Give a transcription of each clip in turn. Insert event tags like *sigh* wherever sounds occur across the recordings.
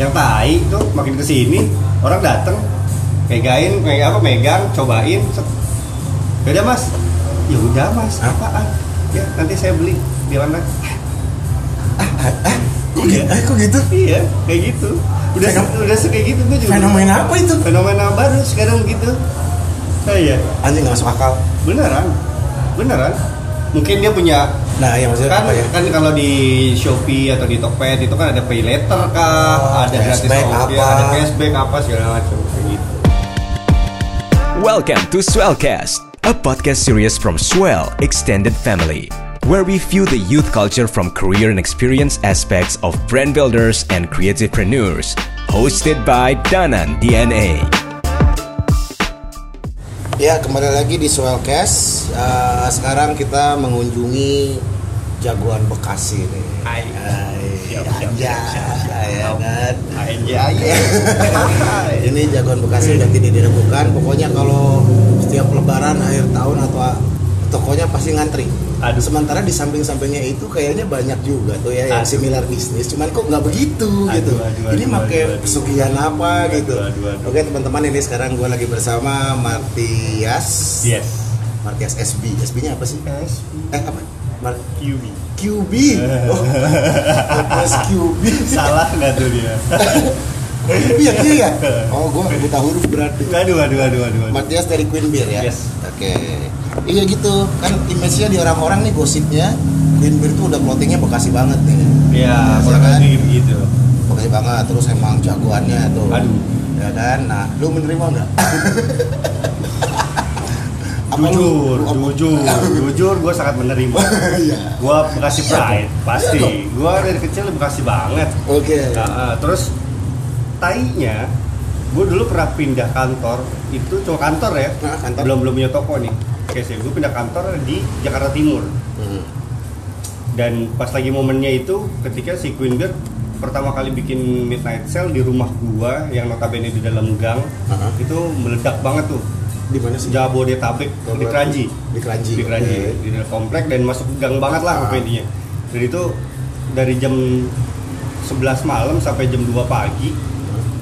yang tai tuh makin ke sini orang dateng pegain kayak apa megang cobain beda mas. Ya udah mas. Apaan? Ya nanti saya beli. Di mana? Kok gitu? Eh, kok gitu? iya kayak gitu. Udah Fenom- udah kayak gitu gue juga. Fenomena apa itu? fenomena baru sekarang gitu. Saya Anjing nggak masuk akal. beneran. Beneran. Mungkin dia punya Nah, ya maksudnya kan apa ya? kan kalau di Shopee atau di Tokped itu kan ada pay later kah Oh, ada gratis cashback ongkir, apa. ada cashback apa segala macam gitu Welcome to Swellcast, a podcast series from Swell Extended Family, where we view the youth culture from career and experience aspects of brand builders and creativepreneurs. Hosted by Danan DNA. Ya, kembali lagi di Swellcast. Eh, sekarang kita mengunjungi jagoan Bekasi nih. Hai. Hai, Siap, siap, anjay, siap, siap. ya kan? Anjay. *laughs* Ini jagoan Bekasi udah tidak diragukan. Pokoknya kalau setiap lebaran akhir tahun atau tokonya pasti ngantri. Aduh. Sementara di samping-sampingnya itu kayaknya banyak juga tuh ya yang Aduh. similar bisnis. Cuman kok nggak begitu Aduh, gitu. aduh, ini aduh, pakai aduh, aduh. pesugihan apa Aduh, gitu. aduh, aduh. Oke teman-teman ini sekarang gue lagi bersama Martias. yes Martias SB. SB-nya apa sih? Eh apa? Mar QB QB. Oh. Martias QB. salah nggak tuh dia QB ya dia ya? Oh, gue buta huruf berarti. aduh aduh aduh aduh, aduh. Matias dari Queen Beer ya? Yes. Oke. Iya gitu. Kan image-nya di orang-orang nih gosipnya Queen Beer tuh udah plottingnya Bekasi banget nih. ya kurang kan? begitu Bekasi banget. Terus emang jagoannya tuh. Aduh. Ya kan? Nah, lu menerima nggak? *laughs* Apa jujur lu apa- jujur jujur gue sangat menerima. *laughs* Iya. gue bekasi pride pasti. Gue dari kecil bekasi banget. Oke. Nah, eh, terus tainya gue dulu pernah pindah kantor. Itu cuma kantor ya. Nah, kantor. belum belum punya toko nih. Oke sih. Gue pindah kantor di Jakarta Timur. Hmm. dan pas lagi momennya itu ketika si Queen Bear pertama kali bikin midnight sale di rumah gua yang notabene di dalam gang Aha. itu meledak banget tuh Di mana sih? Jabodetabek di Keranji Di Keranji. di Keranji di komplek dan masuk gang banget lah Ah. intinya. dan itu dari jam 11 malam sampai jam 2 pagi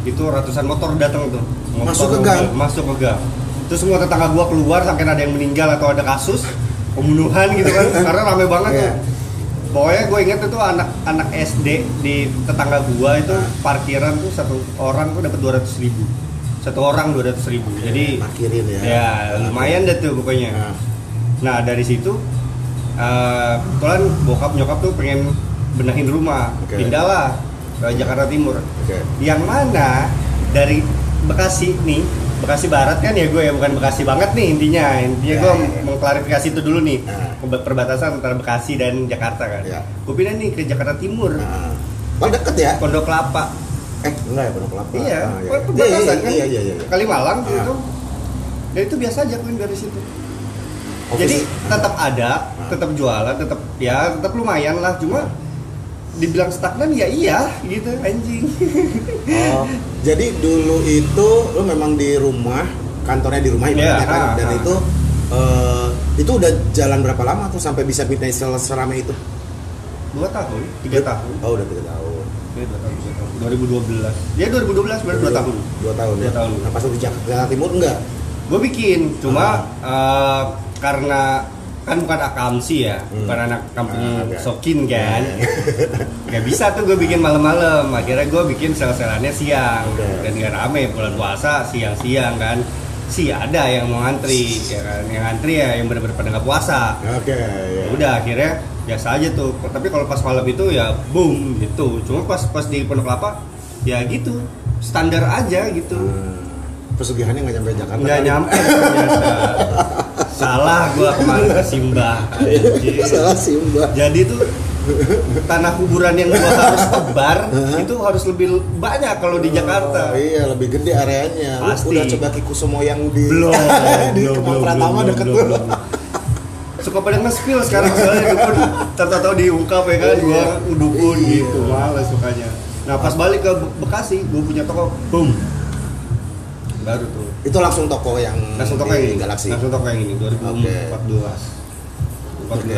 itu ratusan motor datang tuh motor, Masuk ke gang? masuk ke gang terus semua tetangga gua keluar sampai ada yang meninggal atau ada kasus pembunuhan gitu kan *laughs* karena rame banget Iya. tuh pokoknya gue inget itu anak anak SD di tetangga gua itu parkiran tuh satu orang tuh dapat 200 ribu satu orang 200 ribu jadi Parkirin ya. ya lumayan deh tuh pokoknya Nah, nah dari situ eh kebetulan bokap nyokap tuh pengen benahin rumah Oke. pindahlah ke Jakarta Timur Oke. yang mana dari Bekasi nih Bekasi Barat kan ya gue ya bukan Bekasi banget nih intinya intinya Ya, gue ya, ya. mengklarifikasi itu dulu nih. Pe- perbatasan antara Bekasi dan Jakarta kan Ya. gue pindah nih ke Jakarta Timur Nah. Oh deket ya? Pondok Kelapa Eh enggak ya Pondok Kelapa. iya Ah, iya. perbatasan Iya, kan Iya iya iya. iya. Kalimalang Ah. gitu dan itu biasa aja gue dari situ Office- jadi tetap ada Ah. tetap jualan tetap ya tetap lumayan lah cuma dibilang stagnan ya iya gitu anjing Oh, jadi dulu itu lu memang di rumah, kantornya di rumah ibaratnya Iya, kan, ah, dan ah. itu eh, itu udah jalan berapa lama tuh sampai bisa midnight sale serame itu? dua tahun tiga tahun Oh udah tiga tahun. Iya, dua tahun tiga tahun 2012 ya 2012 berarti dua tahun Dua tahun. Dua ya? tahun. Nah pas di Jakarta Timur enggak? gue bikin cuma eh, karena kan bukan akamsi ya Hmm. bukan anak kampung Ah, sokin kan *laughs* nggak bisa tuh gue bikin malam-malam akhirnya gue bikin sel-selannya siang Oke. dan nggak rame bulan puasa siang-siang kan sih ada yang mau ngantri ya kan yang ngantri ya yang benar-benar pada nggak puasa Oke. ya ya. udah akhirnya biasa aja tuh tapi kalau pas malam itu ya boom gitu cuma pas pas di Pondok Kelapa ya gitu standar aja gitu Hmm. Pesugihannya nggak nyampe Jakarta. nggak kali. nyampe ternyata salah gua kemarin ke Simba. *laughs* Salah sih mbak. jadi tuh tanah kuburan yang gua harus tebar itu harus lebih banyak kalau di Jakarta Oh, iya lebih gede areanya. Pasti. Udah coba Kikusumo yang di belum *laughs* di belum, Kemang Pratama deket belum, lu. belum. Suka pada nge-spill sekarang soalnya dukun tahu-tahu diungkap ya kan gua dukun gitu males sukanya. Nah pas balik ke Be- Bekasi gua punya toko boom. Baru tuh. Itu langsung toko yang langsung toko yang ini. Galaxy. langsung toko yang ini 2014 14 Oke.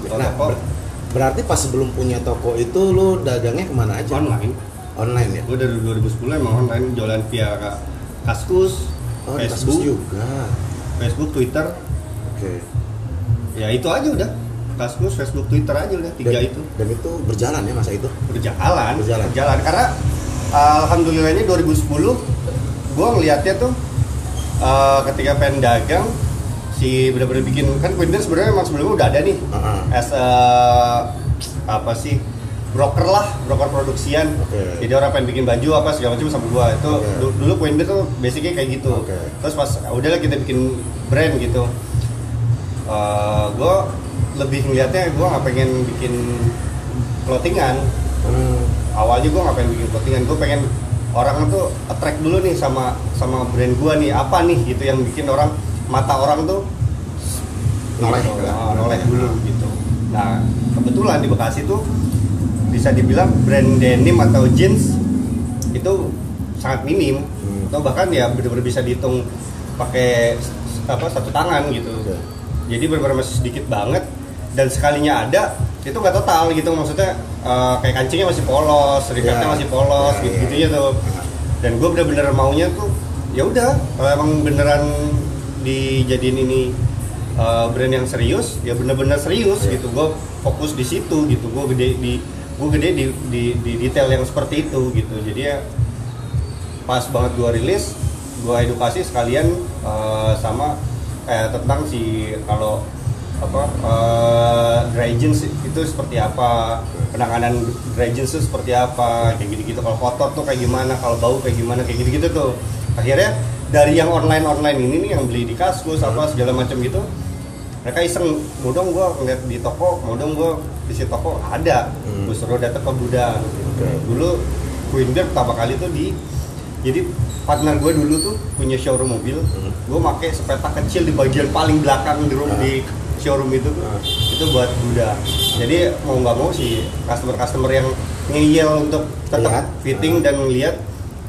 buka Nah, toko. ber- berarti pas sebelum punya toko itu lu dagangnya ke mana aja? online. Online ya? Gue dari 2010 emang online jualan via Ka- Kaskus, oh di Kaskus Facebook, juga. Facebook, Twitter, oke ya itu aja udah. Kaskus, Facebook, Twitter aja udah tiga dan, itu dan itu berjalan ya masa itu berjalan, Berjalan. karena uh, alhamdulillah ini 2010 gue ngelihatnya tuh uh, ketika pengen dagang si bener-bener bikin kan Quinder sebenarnya emang sebelumnya udah ada nih Heeh. as a apa sih broker lah broker produksian Oke. jadi orang pengen bikin baju apa segala macam sama gua itu du- dulu Quinder tuh basicnya kayak gitu Oke. terus pas udahlah kita bikin brand gitu Uh, gua lebih ngeliatnya gua nggak pengen bikin clothingan. Hmm, awalnya gue nggak pengen bikin clothingan gue pengen orang tuh attract dulu nih sama sama brand gue nih. Apa nih gitu yang bikin orang mata orang tuh Noleh. Ah, noleh dulu gitu. Nah kebetulan di Bekasi tuh bisa dibilang brand denim atau jeans itu sangat minim. Hmm. atau bahkan ya bener-bener bisa dihitung pakai apa satu tangan gitu. Oke. Jadi benar-benar masih sedikit banget dan sekalinya ada itu nggak total gitu maksudnya eh, kayak kancingnya masih polos, rikatnya Ya. masih polos, Ya, gitu ya. gitunya tuh. Dan gue bener-bener maunya tuh ya udah kalau emang beneran dijadiin ini eh, brand yang serius, ya bener-bener serius Ya. gitu. Gue fokus di situ gitu. Gue gede di gue gede di, di, di detail yang seperti itu gitu. Jadi ya pas banget gue rilis, gue edukasi sekalian eh, sama eh, tentang si kalau apa eh, dry jeans itu seperti apa? Penanganan dry itu seperti apa? Kayak gitu-gitu kalau kotor tuh kayak gimana? Kalau bau kayak gimana? Kayak gitu-gitu tuh. Akhirnya dari yang online online ini nih yang beli di kaskus apa segala macam gitu mereka iseng mau dong gue ngeliat di toko mau dong gue isi toko ada. Hmm. gue suruh datang ke gudang Oke. dulu Queenbeer pertama kali tuh di jadi partner gue dulu tuh punya showroom mobil. Hmm. gue pakai sepeta kecil di bagian paling belakang di room Ah. di showroom itu tuh. Ah. itu buat gudang jadi mau nggak mau sih customer customer yang ngeyel untuk tetap Lihat. fitting Ah. dan lihat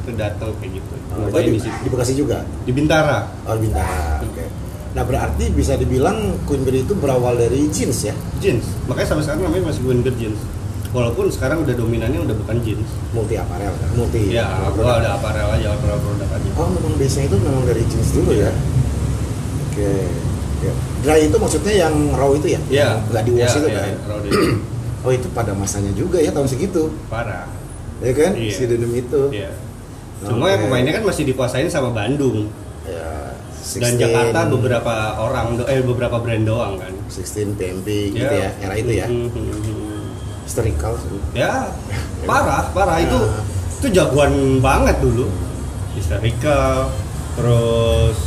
itu datang kayak gitu. Oh, Nyobain di, di Bekasi juga? Di Bintara. Oh Bintara. Oke. Nah berarti bisa dibilang Queenberry itu berawal dari jeans ya? Jeans. Makanya sampai sekarang namanya masih Queenbeer jeans walaupun sekarang udah dominannya udah bukan jeans multi aparel kan multi ya gua ada apparel aja apparel produk aja Oh memang biasanya itu memang dari jeans dulu ya? Oke. Ya. Dry itu maksudnya yang raw itu ya? Iya. Nggak diuas Iya, itu iya, kan? raw. *clears throat* Oh itu pada masanya juga ya tahun segitu, parah ya kan? Iya. Si denim itu. Iya. Cuma Oke. yang pemainnya kan masih dikuasain sama Bandung Ya. dan 16 Jakarta beberapa orang eh beberapa brand doang kan. 16 PMP gitu ya, era itu ya. Hmm, hmm, sih. Ya, parah, parah itu Nah. itu jagoan banget dulu. Hysterical, terus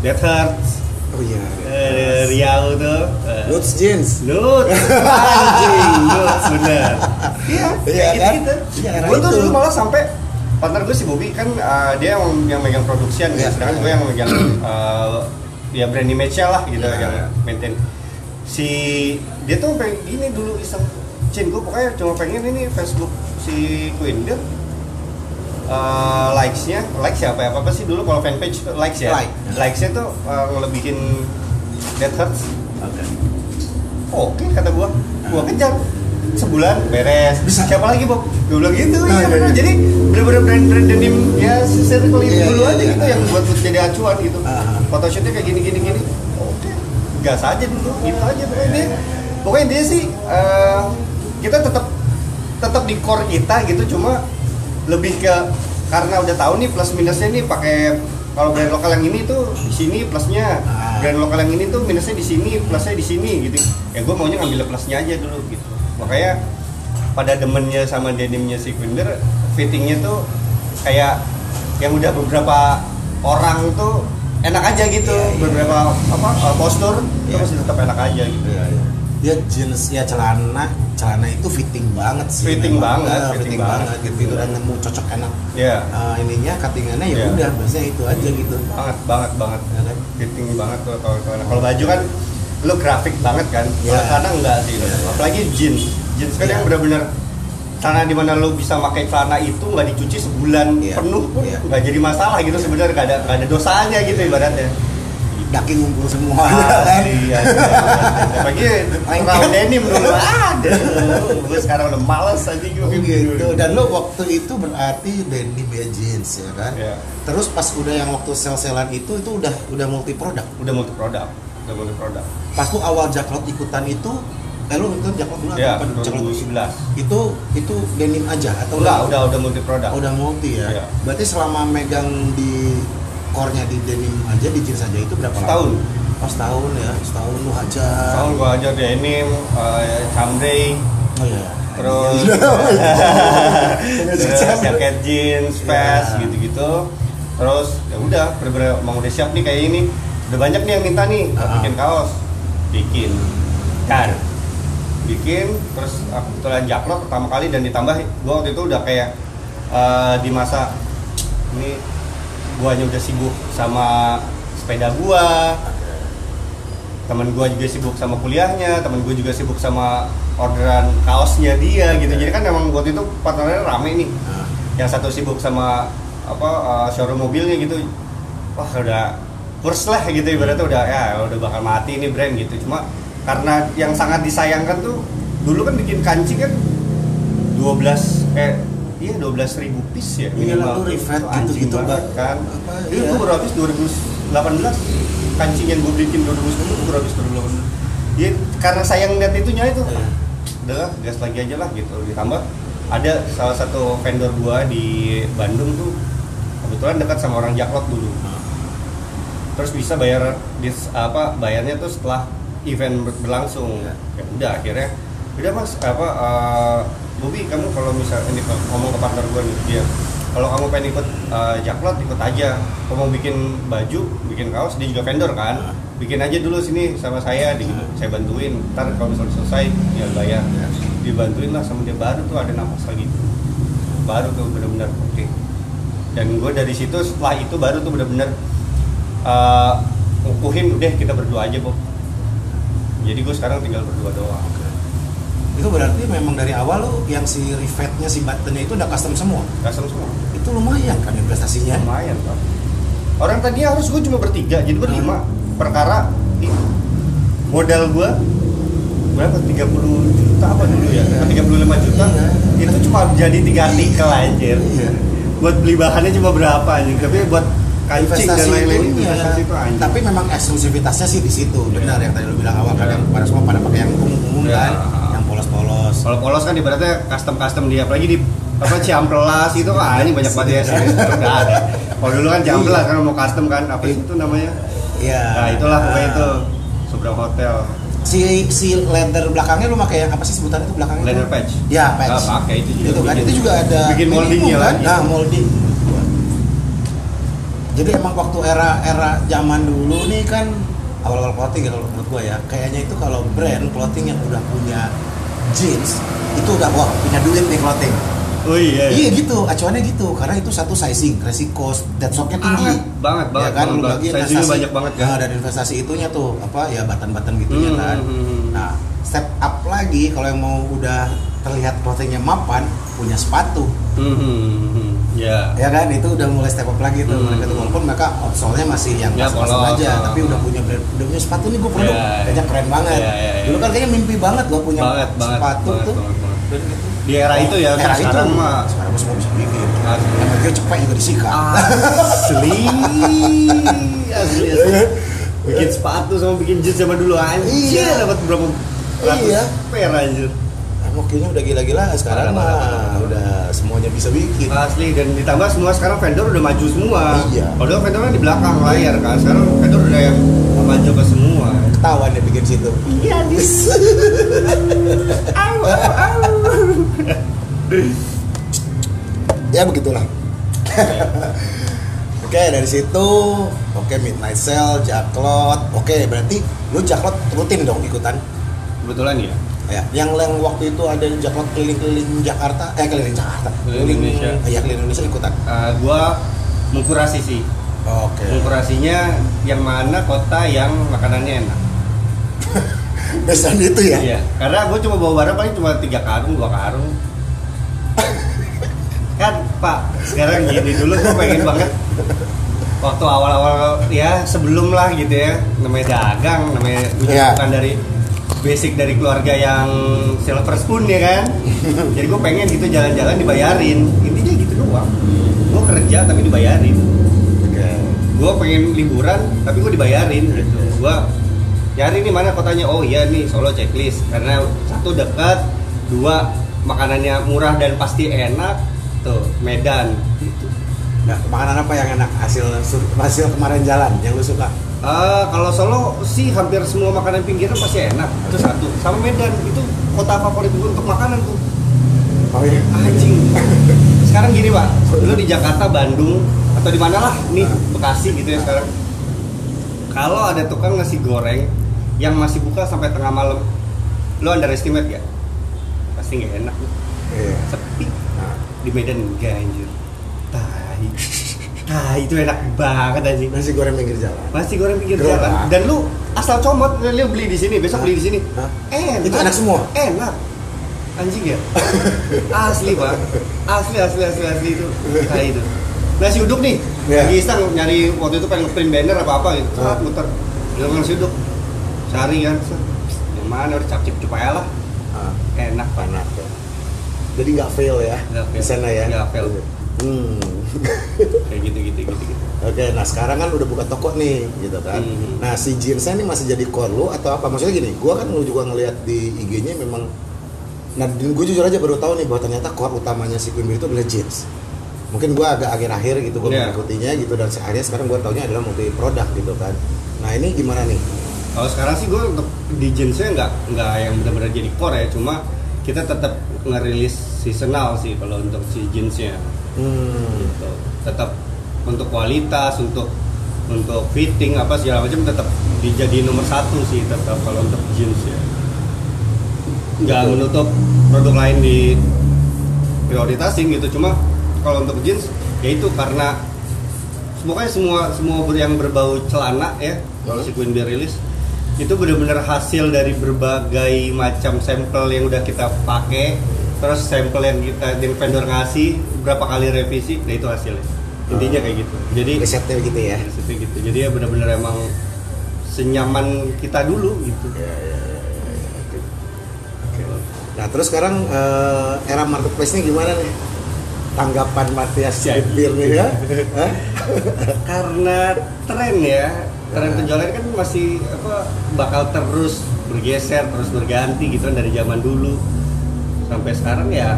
Dead Hurts, Oh iya. eh, Riau tuh. eh, Lutz jeans. Lut, *laughs* anjing, Lut, bener. Iya, Iya, kayak kan? gitu. Iya, Gue tuh itu. dulu malah sampai partner gue si Bobby kan uh, dia yang, yang megang produksian ya, sedangkan gue yang megang uh, *clears throat* ya brand image-nya lah gitu Iya. yang maintain. Si dia tuh pengen gini dulu iseng, Cin gue pokoknya cuma pengen ini Facebook si Queen dia uh, likes-nya, likes ya apa apa sih dulu kalau fanpage likes ya, Like. likes-nya tuh uh, ngelebihin Dead Hurts Oke. Oke kata gua, gua kejar sebulan beres. Bisa. Siapa lagi Bob? Gua bilang gitu. Ah, iya, iya, bener. iya. Jadi bener-bener brand-brand denim ya circle Iya, dulu iya, aja iya. gitu yang buat jadi acuan gitu. Photoshootnya kayak gini gini gini. Oke, gas aja dulu, gitu aja pokoknya dia. Pokoknya dia sih eh, kita tetap tetap di core kita gitu cuma lebih ke karena udah tahu nih plus minusnya nih pakai kalau brand lokal yang ini tuh di sini plusnya Ah. brand lokal yang ini tuh minusnya di sini plusnya di sini gitu ya gue maunya ngambil plusnya aja dulu gitu makanya pada demennya sama denimnya si Quinder fittingnya tuh kayak yang udah beberapa orang tuh enak aja gitu Iya, iya. beberapa apa postur itu Iya. masih tetap enak aja gitu Iya, iya. Dia jeans ya celana, celana itu fitting banget sih. Fitting memang. banget, Eh, fitting fitting, banget. banget gitu. Dan nemu cocok enak. ya Eh, ininya cuttingannya ya Iya. udah biasanya itu aja gitu. banget banget banget Ya kan? fitting banget kalau kalau kalau baju kan lo grafik banget kan kalau Iya. celana enggak sih Iya. apalagi jeans jeans kan Iya. yang benar-benar celana di mana lo bisa pakai celana itu nggak dicuci sebulan Iya. penuh pun Iya. nggak jadi masalah gitu sebenarnya nggak ada nggak ada dosanya gitu ibaratnya daki ngumpul semua Ah, *laughs* iya. Pagi tukang denim dulu *laughs* ada. Gue sekarang udah males aja gue gitu dan lo waktu itu berarti denim ya jeans ya kan Iya. terus pas udah yang waktu sel-selan itu itu udah udah multi produk Udah multi produk, udah multi produk. pas lu awal jaklot ikutan itu eh lu itu jaklot dulu atau apa jaklot 2011. itu itu denim aja atau Enggak, udah udah multi produk. Oh, udah multi ya Iya. berarti selama megang di core-nya di denim aja di jeans aja itu berapa Setahun. lama? Oh setahun ya, setahun lu hajar. Tahun gua aja denim, uh, camray, Oh iya. terus *laughs* terus jaket jeans, vest Iya. gitu-gitu. Terus ya udah, bener-bener emang udah siap nih kayak ini. Udah banyak nih yang minta nih, Ah. bikin kaos, bikin, kan, bikin. Terus aku kebetulan jaklot pertama kali dan ditambah gua waktu itu udah kayak eh, di masa ini guanya udah sibuk sama sepeda gua, temen gua juga sibuk sama kuliahnya, temen gua juga sibuk sama orderan kaosnya dia gitu. Jadi kan emang waktu itu partnernya rame nih. Yang satu sibuk sama apa uh, showroom mobilnya gitu. Wah udah kurs lah gitu ibaratnya udah ya udah bakal mati ini brand gitu. Cuma karena yang sangat disayangkan tuh dulu kan bikin kancing kan 12 eh iya 12 ribu piece ya Iya lah, lu refresh Itu gitu-gitu, banget Mbak. kan Apa, itu iya. gue baru habis 2018 kancing yang gue bikin 2010 gue baru habis 2018 ya karena sayang lihat itunya itu Iya. udah lah, gas lagi aja lah gitu ditambah ada salah satu vendor gua di Bandung tuh kebetulan dekat sama orang Jaklot dulu nah. terus bisa bayar dis, apa bayarnya tuh setelah event ber- berlangsung Iya. ya udah akhirnya udah mas apa uh, Bobi kamu kalau misalnya ini kalau ngomong ke partner gue nih dia kalau kamu pengen ikut uh, jaklot ikut aja. Kalau mau bikin baju bikin kaos dia juga vendor kan? Iya. bikin aja dulu sini sama saya di, Iya. saya bantuin. Ntar kalau misalnya selesai dia bayar. Iya. dibantuin lah sama dia. Baru tuh ada nafas lagi. Baru tuh benar-benar oke. Dan gue dari situ setelah itu baru tuh benar-benar uh, ngukuhin udah kita berdua aja Bob. Jadi gue sekarang tinggal berdua doang Itu berarti memang dari awal lu yang si rivetnya si buttonnya itu udah custom semua. custom semua Itu lumayan kan investasinya. lumayan pak orang tadinya harus gue cuma bertiga jadi berlima perkara ih, modal gue berapa 30 juta apa dulu ya Iya. 35 juta Iya. itu cuma jadi tiga artikel anjir Iya. buat beli bahannya cuma berapa anjir tapi buat kancing dan lain-lain itu iya. investasi itu anjir Tapi memang eksklusivitasnya sih di situ. Benar yang tadi lu bilang awal kan Iya. yang pada semua pada pakai yang umum-umum Iya. kan, kalau polos kan ibaratnya custom custom dia apalagi di apa Ciamplas itu kan ini banyak banget ya sini udah ada kalau dulu kan Ciamplas kan mau custom kan apa sih itu namanya Iya. nah itulah pokoknya itu seberang hotel Si si leather belakangnya lu pakai yang apa sih sebutannya itu belakangnya? leather patch Ya, patch. Ah, pakai itu juga Itu kan bikin- itu juga ada bikin minimum moldingnya kan? Nah, molding. Jadi emang waktu era-era zaman dulu nih kan awal-awal clothing ya kalau menurut gua ya, kayaknya itu kalau brand clothing yang udah punya jeans itu udah wah punya duit nih clothing. oh iya Iya gitu, acuannya gitu karena itu satu sizing, resiko deadstocknya tinggi. banget banget ya kan banget, lu lagi investasi banyak banget kan Nah, dan investasi itunya tuh apa ya batan-batan gitunya Hmm, kan. hmm, hmm. Nah, step up lagi kalau yang mau udah terlihat clothingnya mapan punya sepatu Hmm, hmm. ya ya kan itu udah mulai step up lagi tuh Hmm. mereka tuh walaupun mereka outsole-nya masih yang Ya, pas-pasan polos, aja tapi udah punya brand udah punya sepatu nih gue produk ya. kayaknya keren banget Ya, ya, ya. dulu kan kayaknya mimpi banget gua punya banget sepatu banget, tuh banget, banget. Di era itu ya era itu sekarang mah sekarang gua semua bisa bikin yang mikir cepet juga disikat *laughs* asli asli asli bikin sepatu sama bikin jeans zaman dulu anjir Iya. dapat berapa ratus Iya. per anjir Kayaknya udah gila-gila sekarang mah. udah semuanya bisa bikin. Asli dan ditambah semua sekarang vendor udah maju semua. Iya. kalau vendor kan di belakang layar kan sekarang vendor udah yang maju ke semua. Ketahuan dia bikin situ. Iya dis *laughs* au au. Ya begitulah. *laughs* Oke dari situ, oke midnight sale, jaklot, oke berarti lu jaklot rutin dong ikutan. kebetulan ya Ya, yang yang waktu itu ada jaklot keliling-keliling Jakarta, eh keliling Jakarta, Keliling Indonesia. Iya keliling Indonesia ikutan. Eh, gua mengkurasi sih Oke. mengkurasinya yang mana kota yang makanannya enak *laughs* Besan itu ya. Iya, karena gue cuma bawa barang paling cuma tiga karung, dua karung. *laughs* kan Pak, sekarang gini dulu gue pengen banget waktu awal-awal ya sebelum lah gitu ya namanya dagang namanya Iya. bukan dari basic dari keluarga yang silver spoon ya kan? Jadi gue pengen gitu jalan-jalan dibayarin. Intinya gitu doang. Gue kerja tapi dibayarin. Gue pengen liburan tapi gue dibayarin gitu. Gue nyari nih mana kotanya. Oh iya nih Solo checklist. Karena satu dekat dua makanannya murah dan pasti enak tuh Medan. Gitu. Nah, makanan apa yang enak? Hasil hasil kemarin jalan yang lu suka? Eh, kalau Solo sih hampir semua makanan pinggiran pasti enak. Itu satu. Sama Medan itu kota favorit gue untuk makanan tuh. Oh iya. anjing. *laughs* Sekarang gini pak. Lu di Jakarta Bandung atau di mana lah nih Bekasi gitu ya sekarang. Kalau ada tukang nasi goreng yang masih buka sampai tengah malam lu underestimate gak pasti nggak enak Iya. sepi. Nah, di Medan enggak anjir. Tai tai itu enak banget anjing nasi goreng pinggir jalan. nasi goreng pinggir Gerobak. jalan dan lu asal comot lu beli di sini besok Hah? beli di sini Hah? enak Itu enak semua? enak anjing ya *laughs* asli pak asli asli asli asli itu kayak itu nasi uduk nih Iya. lagi iseng nyari waktu itu pengen print banner apa apa gitu Hah? Set, muter bilang nasi uduk cari kan yang mana udah cap cip lah Ah, enak pak enak ya. Jadi nggak fail ya Nggak fail. di sana ya? Nggak fail. Hmm. *laughs* kayak gitu gitu gitu gitu Oke, nah sekarang kan udah buka toko nih, gitu kan. Hmm. Nah si jeansnya ini masih jadi core lu atau apa? Maksudnya gini, gua kan lu juga ngelihat di IG-nya memang Nah, gue jujur aja baru tahu nih bahwa ternyata core utamanya si Queen Bee itu adalah jeans. Mungkin gua agak akhir-akhir gitu gua Iya. mengikutinya gitu dan akhirnya sekarang gua taunya adalah multi produk gitu kan. Nah ini gimana nih? Kalau sekarang sih gue untuk di jeansnya nggak nggak yang benar-benar jadi core ya, cuma kita tetap ngerilis seasonal sih kalau untuk si jeansnya. Hmm. Gitu. Tetap untuk kualitas, untuk untuk fitting apa segala macam tetap dijadi nomor satu sih tetap kalau untuk jeans ya. Nggak menutup produk lain di prioritasin gitu, cuma kalau untuk jeans ya itu karena pokoknya semua semua yang berbau celana ya kalau si Queen Bee rilis itu benar-benar hasil dari berbagai macam sampel yang udah kita pakai terus sampel yang kita yang vendor ngasih berapa kali revisi nah itu hasilnya intinya kayak gitu jadi Risetnya gitu ya. seperti gitu jadi ya benar-benar emang senyaman kita dulu gitu Ya, ya, ya, ya. Nah terus sekarang eh, era marketplace-nya gimana nih? Tanggapan Matias. Sipir nih ya? *laughs* Karena tren ya tren Ya. penjualan kan masih apa bakal terus bergeser terus berganti gitu kan dari zaman dulu sampai sekarang ya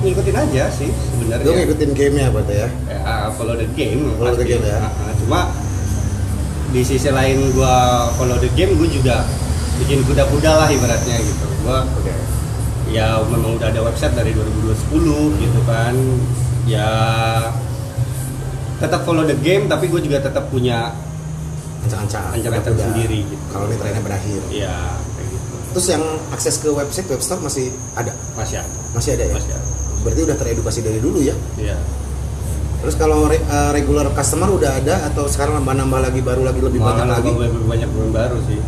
ngikutin aja sih sebenarnya Lu ngikutin game-nya berarti ya? ya follow the game Follow the game, ya. Ah, ah. cuma di sisi lain gua follow the game gua juga bikin kuda-kuda lah ibaratnya gitu gua Oke. ya memang udah ada website dari 2010 gitu kan ya tetap follow the game tapi gue juga tetap punya Ancang-ancang. Ancang-ancang kuda-kuda. sendiri gitu. Kalau ini trennya berakhir. ya kayak gitu Terus yang akses ke website, webstore masih ada? masih ada Masih ada ya? masih ada Berarti udah teredukasi dari dulu ya? ya Terus kalau re- eh, regular customer udah ada atau sekarang nambah-nambah lagi baru lagi lebih banyak malah lagi? lebih banyak pemain baru sih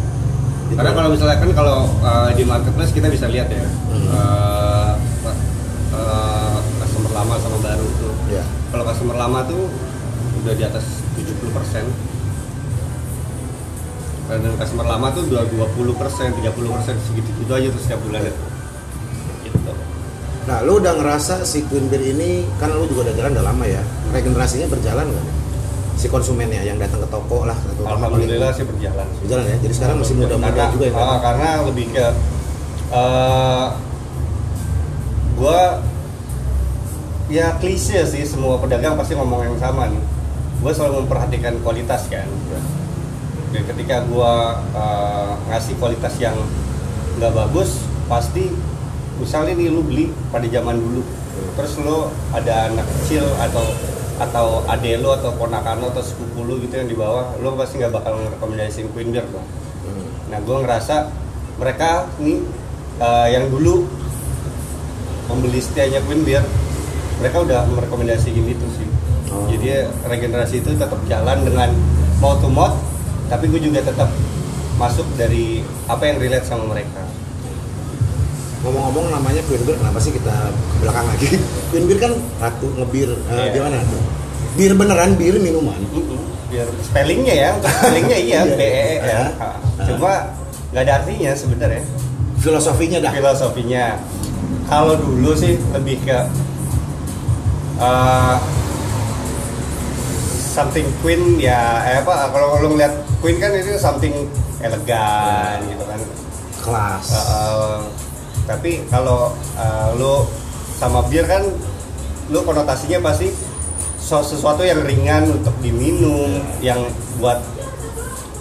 Gitu. karena kalau misalnya kan kalau uh, di marketplace kita bisa lihat ya Hmm. uh, uh, customer lama sama baru tuh Ya. kalau customer lama tuh udah di atas 70 persen dan customer lama tuh udah 20 persen 30 persen segitu gitu aja tuh setiap bulannya gitu Nah, lu udah ngerasa si Queen Beer ini kan lu juga udah jalan udah lama ya. Regenerasinya berjalan nggak? Si konsumennya yang datang ke toko lah atau alhamdulillah sih berjalan sih. berjalan ya. Jadi sekarang masih muda-muda Karena- juga ya. ah, Pak? karena lebih ke eh, gua ya klise sih semua pedagang pasti ngomong yang sama nih gua selalu memperhatikan kualitas kan dan ketika gua eh, ngasih kualitas yang nggak bagus pasti misalnya nih lu beli pada zaman dulu terus lu ada anak kecil atau atau ade lu atau ponakan lu atau sepupu lu gitu yang di bawah lu pasti nggak bakal ngerekomendasiin Queen Beer Hmm. Nah, gue ngerasa mereka nih eh, yang dulu membeli setianya Queen Beer, mereka udah merekomendasikan itu sih. Oh. Jadi regenerasi itu tetap jalan dengan mouth to mouth, tapi gue juga tetap masuk dari apa yang relate sama mereka. Ngomong-ngomong namanya Queen Beer, kenapa sih kita ke belakang lagi? *laughs* Queen Beer kan ratu ngebir, eh, Iya. gimana tuh? Bir beneran, bir minuman. Biar spellingnya ya untuk spellingnya iya *laughs* Iya. B E E R Ah. Cuma nggak ada artinya sebenarnya Filosofinya dah. filosofinya kalau dulu sih lebih ke uh, something queen ya eh, apa kalau lu ngeliat queen kan itu something elegan gitu kan Kelas. Uh, uh, tapi kalau uh, lu sama bir kan lu konotasinya pasti sesuatu yang ringan untuk diminum yang buat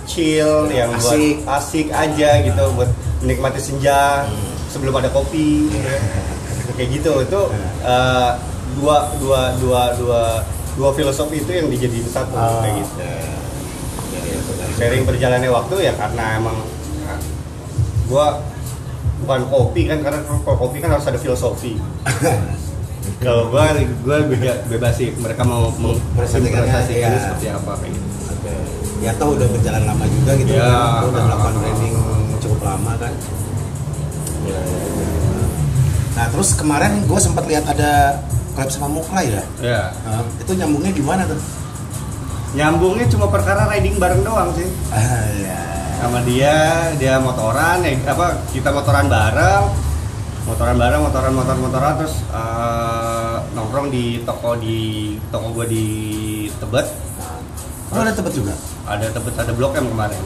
chill yang Asik. buat asik. aja gitu buat menikmati senja sebelum ada kopi. Gitu ya. kayak gitu. Itu uh, dua dua dua dua dua filosofi itu yang dijadiin satu Ah, kayak gitu. Sering berjalannya waktu ya karena emang gua bukan kopi kan karena kalau kopi kan harus ada filosofi *laughs* kalau gua gua beda- bebas sih mereka mau mempresentasikannya iya. seperti apa kayak gitu Oke. Ya toh udah berjalan lama juga gitu Ya. kan. Udah melakukan branding cukup lama kan. Ya, ya, ya. Nah terus kemarin gue sempat lihat ada collab sama Muklai ya. ya Nah, itu nyambungnya gimana tuh? nyambungnya cuma perkara riding bareng doang sih Ah, ya. Sama dia dia motoran ya apa kita motoran bareng motoran bareng motoran motor motoran terus eh, nongkrong di toko di toko gua di Tebet Lu ada tebet juga? ada Tebet ada blok M kemarin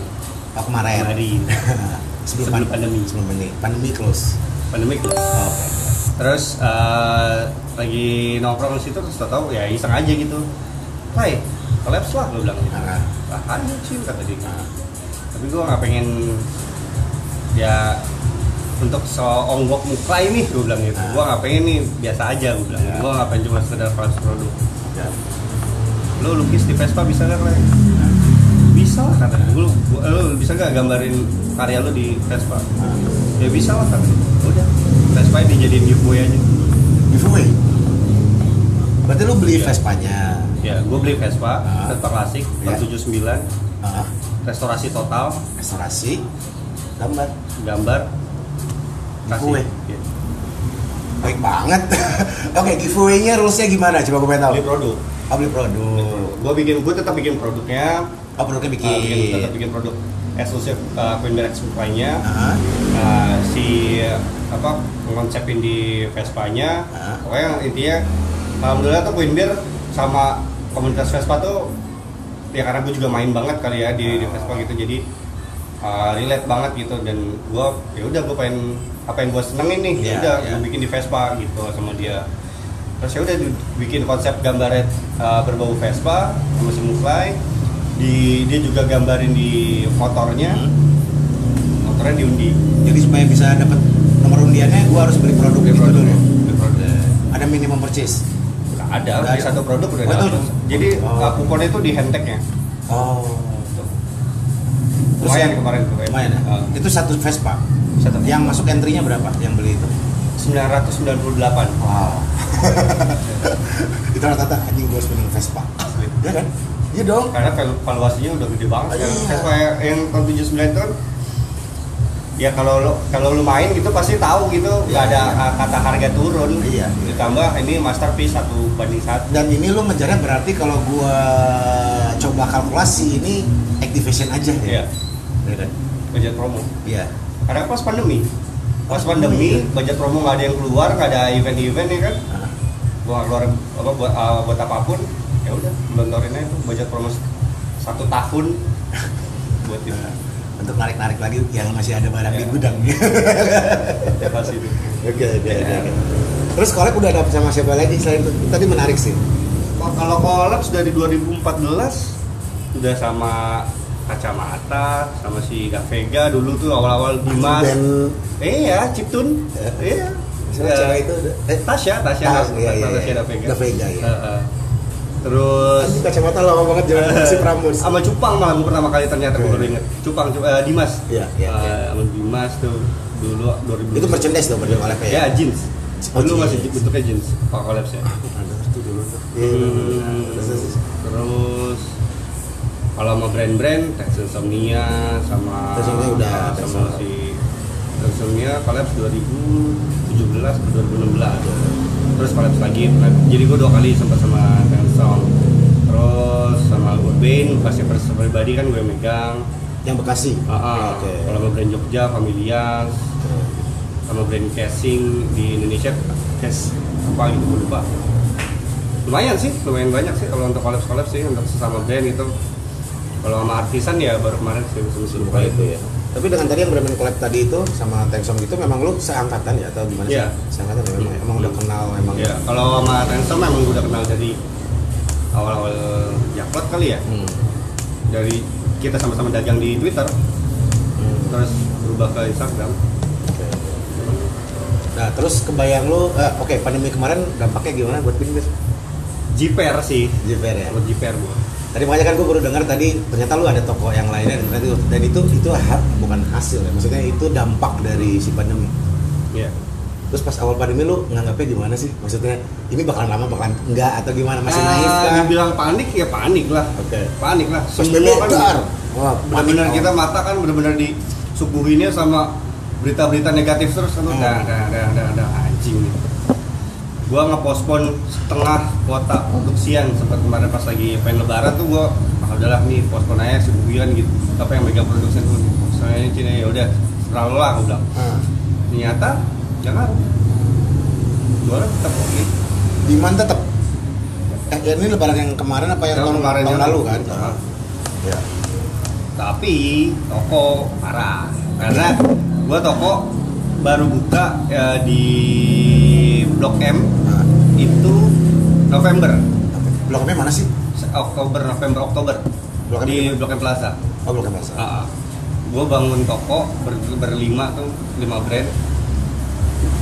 Oh, kemarin. kemarin *laughs* sebelum, Sebelum pan- pandemi. Sebelum pandemi. Pandemi close. pandemik lah. Oh, Oke. terus eh, lagi nongkrong di situ terus tau ya iseng aja gitu Hai, collabs lah gue bilang gitu Nah, lah ayo sih kata dia tapi gue nggak pengen ya untuk seonggok muka ini gue bilang gitu Ah. gue nggak pengen nih biasa aja gue bilang Ya. gue nggak pengen cuma sekedar collabs produk ya. lo lukis di Vespa bisa nggak Clay? bisa lah kata. Gua- gua- lo bisa nggak gambarin karya lo di Vespa Nah, ya bisa lah kata udah Vespa dijadiin giveaway aja giveaway. Berarti lu beli Iya. Vespanya. ya gue beli Vespa Ah. Vespa klasik Ya. tahun 79 Ah, restorasi total restorasi. Gambar. gambar Giveaway. Iya. Baik banget. *laughs* Oke, giveaway-nya rules-nya gimana? Coba gue pengen tahu. beli produk Oh, beli produk. gue bikin gue tetap bikin produknya Oh, produknya bikin. uh, bikin tetap bikin produk eksklusif uh, Queen Bear lainnya Ah, uh, si apa ngonsepin di Vespa-nya Ah. pokoknya intinya alhamdulillah tuh Queen Bear sama komunitas Vespa tuh ya karena gue juga main banget kali ya di, di Vespa gitu jadi uh, relate banget gitu dan gue ya udah gue pengen apa yang gue senengin nih ya Iya, udah gue bikin di Vespa gitu sama dia terus ya udah bikin konsep gambarnya uh, berbau Vespa sama si Mufly di dia juga gambarin di motornya Hmm. motornya diundi Jadi supaya bisa dapat nomor undiannya, gue harus beli produk Beli gitu produk, dulu. beli produk. Ada minimum purchase. Ada, di ada. satu produk udah ada. Jadi Oh. uh, kuponnya itu di handtagnya. Oh. Lumayan kemarin tuh. Lumayan ya? Uh, Itu satu Vespa. satu Yang masuk entry-nya berapa? Yang beli itu? 998. Wow. *laughs* itu rata-rata anjing gue minum Vespa. Ya kan? Iya dong. Karena val- valuasinya udah gede banget. Iya. Vespa yang, yang tahun 79 itu kan ya kalau lo kalau lu main gitu pasti tahu gitu nggak Iya, ada iya. uh, kata harga turun Iya, iya. ditambah ini masterpiece satu banding satu Dan ini lu ngejarnya berarti kalau gua coba kalkulasi ini activation aja Iya. ya. Iya kan? budget promo Iya. karena pas pandemi pas Oh, pandemi iya. budget promo nggak ada yang keluar nggak ada event-event ya kan Nah, gua keluar apa buat uh, buat apa pun ya udah gelontorin aja tuh budget promo satu tahun *laughs* buat itu untuk narik-narik lagi yang masih ada barang di Iya. gudang. ya *laughs* pasti itu Oke, oke, oke. Terus kolek udah dapet sama siapa lagi selain itu? Tadi menarik sih. Kalau collabs dari 2014 udah sama kacamata sama si Davega dulu tuh awal-awal Dimas Dan iya Ciptun Ya. iya Siapa Ya. cewek itu? Eh, Tasya Tasya Tas, iya, iya, Tasya iya. Davega Davega, iya. Heeh. Terus Anjing kacamata lama banget jalan *laughs* si Prambors. sama Cupang malah gue pertama kali ternyata gue baru inget Cupang Cu- eh, Dimas Iya, iya, Eh, iya. sama Dimas tuh dulu 2000 Itu merchandise dong berarti kolek ya ya. jeans Oh, dulu masih bentuknya jeans kalau collabs ya tuh dulu tuh. Iya, Hmm, terus, terus. terus kalau sama brand-brand Tex Insomnia sama Tex Insomnia udah, sama si Tex Insomnia collabs 2017 ke 2016 terus collabs lagi jadi gue dua kali sempat sama Tensong terus sama Bain pasti pribadi kan gue megang Yang Bekasi. Ah, ah. Oke. kalau sama brand Jogja Familias sama brand casing di Indonesia cash apa gitu gue lupa lumayan sih lumayan banyak sih kalau untuk collab collab sih untuk sesama brand itu kalau sama artisan ya baru kemarin sih musim itu ya. Tapi dengan tadi yang brand collab tadi itu sama Tengsom gitu memang lu seangkatan ya atau gimana Iya. sih? Seangkatan ya memang, emang udah kenal memang. ya kalau sama Tensom emang udah kenal dari awal-awal Jaklot kali ya Hmm. dari kita sama-sama dagang di Twitter Hmm. terus berubah ke Instagram Oke. Nah, terus kebayang lu eh, oke pandemi kemarin dampaknya gimana buat Pinbis? Jiper sih Jiper ya. kalau Jiper gua Tadi makanya kan gue baru dengar tadi ternyata lu ada toko yang lainnya dan itu dan itu itu ha- bukan hasil ya. Maksudnya itu dampak dari si pandemi. Iya Terus pas awal pandemi lu nganggapnya gimana sih? Maksudnya ini bakalan lama bakalan enggak atau gimana? Masih Ah, naif kah? dibilang panik ya panik lah Oke. panik lah Pas Semua pandemi kan. Wah, benar-benar kita mata kan benar-benar disuguhinnya sama berita-berita negatif terus kan udah udah udah udah anjing nih gua ngepospon setengah kuota produksian sempat kemarin pas lagi pengen lebaran tuh gua ah udahlah nih pospon aja sebulan gitu apa yang megang produksian tuh soalnya Cina ya udah terlalu lah bilang Ah. ternyata jangan jualan tetap oke Demand tetap. Eh, ya ini lebaran yang kemarin apa yang Yang tahun, kemarin tahun lalu kan? Ah. Ya. tapi toko parah karena gua toko baru buka ya, di Blok M Nah, itu November Blok M mana sih? Oktober November Oktober Blok M di Blok M Plaza Oh, Blok M Plaza. gue bangun toko ber, berlima tuh lima brand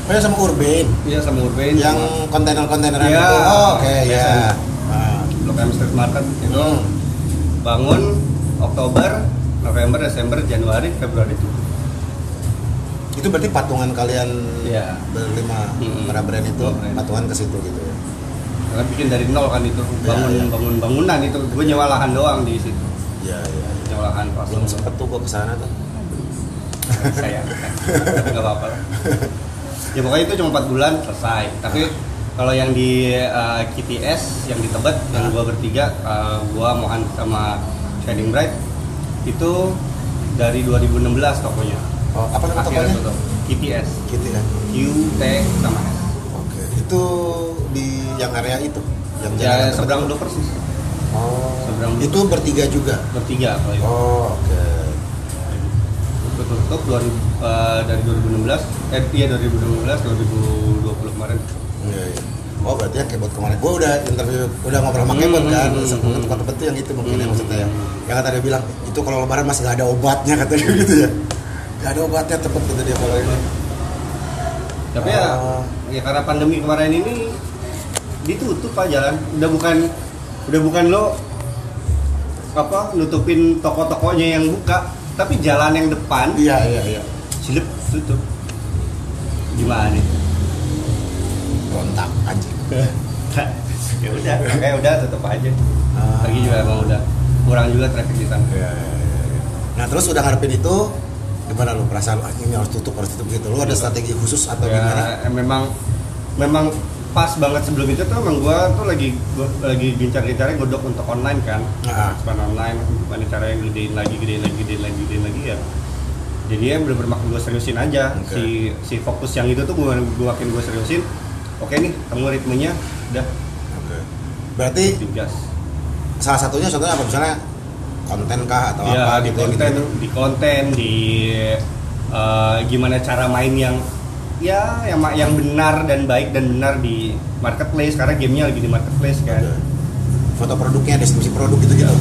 Oh, ya sama Urban. iya sama Urban yang sama kontainer-kontaineran Iya. itu. Oh, oke, ya. Biasa. Ah. Blok M Street Market itu Hmm. bangun Oktober November Desember Januari Februari itu Itu berarti patungan kalian Iya. berlima Hmm. para brand itu Lima brand. patungan ke situ gitu ya. karena bikin dari nol kan itu bangun iya. bangun bangunan itu gue nyewa lahan doang di situ Iya, iya. nyewa lahan pas Belum sempet tuh gua ke sana tuh. saya nggak apa-apa lah. ya pokoknya itu cuma 4 bulan selesai tapi kalau yang di uh, KTS yang di Tebet yang Nah. gua bertiga uh, gua Mohan sama Shining Bright itu dari 2016 tokonya Oh, apa nama tokonya? KTS Gitu ya. Q T sama S Oke. Itu di yang area itu. Yang ya seberang udah persis Oh. seberang Itu bertiga juga. bertiga kalau itu Oh, oke. tutup 2000, uh, dari 2016 eh iya 2016 2020 kemarin Iya, iya. Oh berarti yang kebot kemarin, gue udah interview, udah ngobrol sama kebot kan, Hmm, hmm, hmm, tempat tempat itu yang itu mungkin ya Hmm. maksudnya ya. Yang kata dia bilang itu kalau lebaran masih nggak ada obatnya kata dia gitu ya. Gak ada obatnya tempat kata dia kalau ini. tapi ya Oh. ya karena pandemi kemarin ini ditutup pak jalan udah bukan udah bukan lo apa nutupin toko-tokonya yang buka tapi jalan yang depan Iya iya iya. silip tutup gimana nih Kontak anjing. *laughs* ya udah kayak udah tutup aja Ah. lagi juga emang udah kurang juga traffic di sana Iya, iya, iya. Nah terus udah ngarepin itu gimana lu perasaan "Ah, ini harus tutup harus tutup gitu. Lu ada strategi khusus atau gimana? ya eh, memang memang pas banget sebelum itu tuh emang gua tuh lagi gua lagi gencar-gencarnya godok untuk online kan Ah. Cuman online gimana caranya gedein lagi gedein lagi gedein lagi gedein lagi ya jadi ya bener-bener makin gue seriusin aja Oke. si si fokus yang itu tuh gue gue makin gue seriusin oke nih temu ritmenya udah Oke. Berarti gas salah satunya contohnya apa misalnya konten kah atau ya apa di gitu konten gitu. di konten di eh, gimana cara main yang ya yang yang benar dan baik dan benar di marketplace karena gamenya lagi di marketplace kan. Foto produknya, deskripsi produk gitu gitu.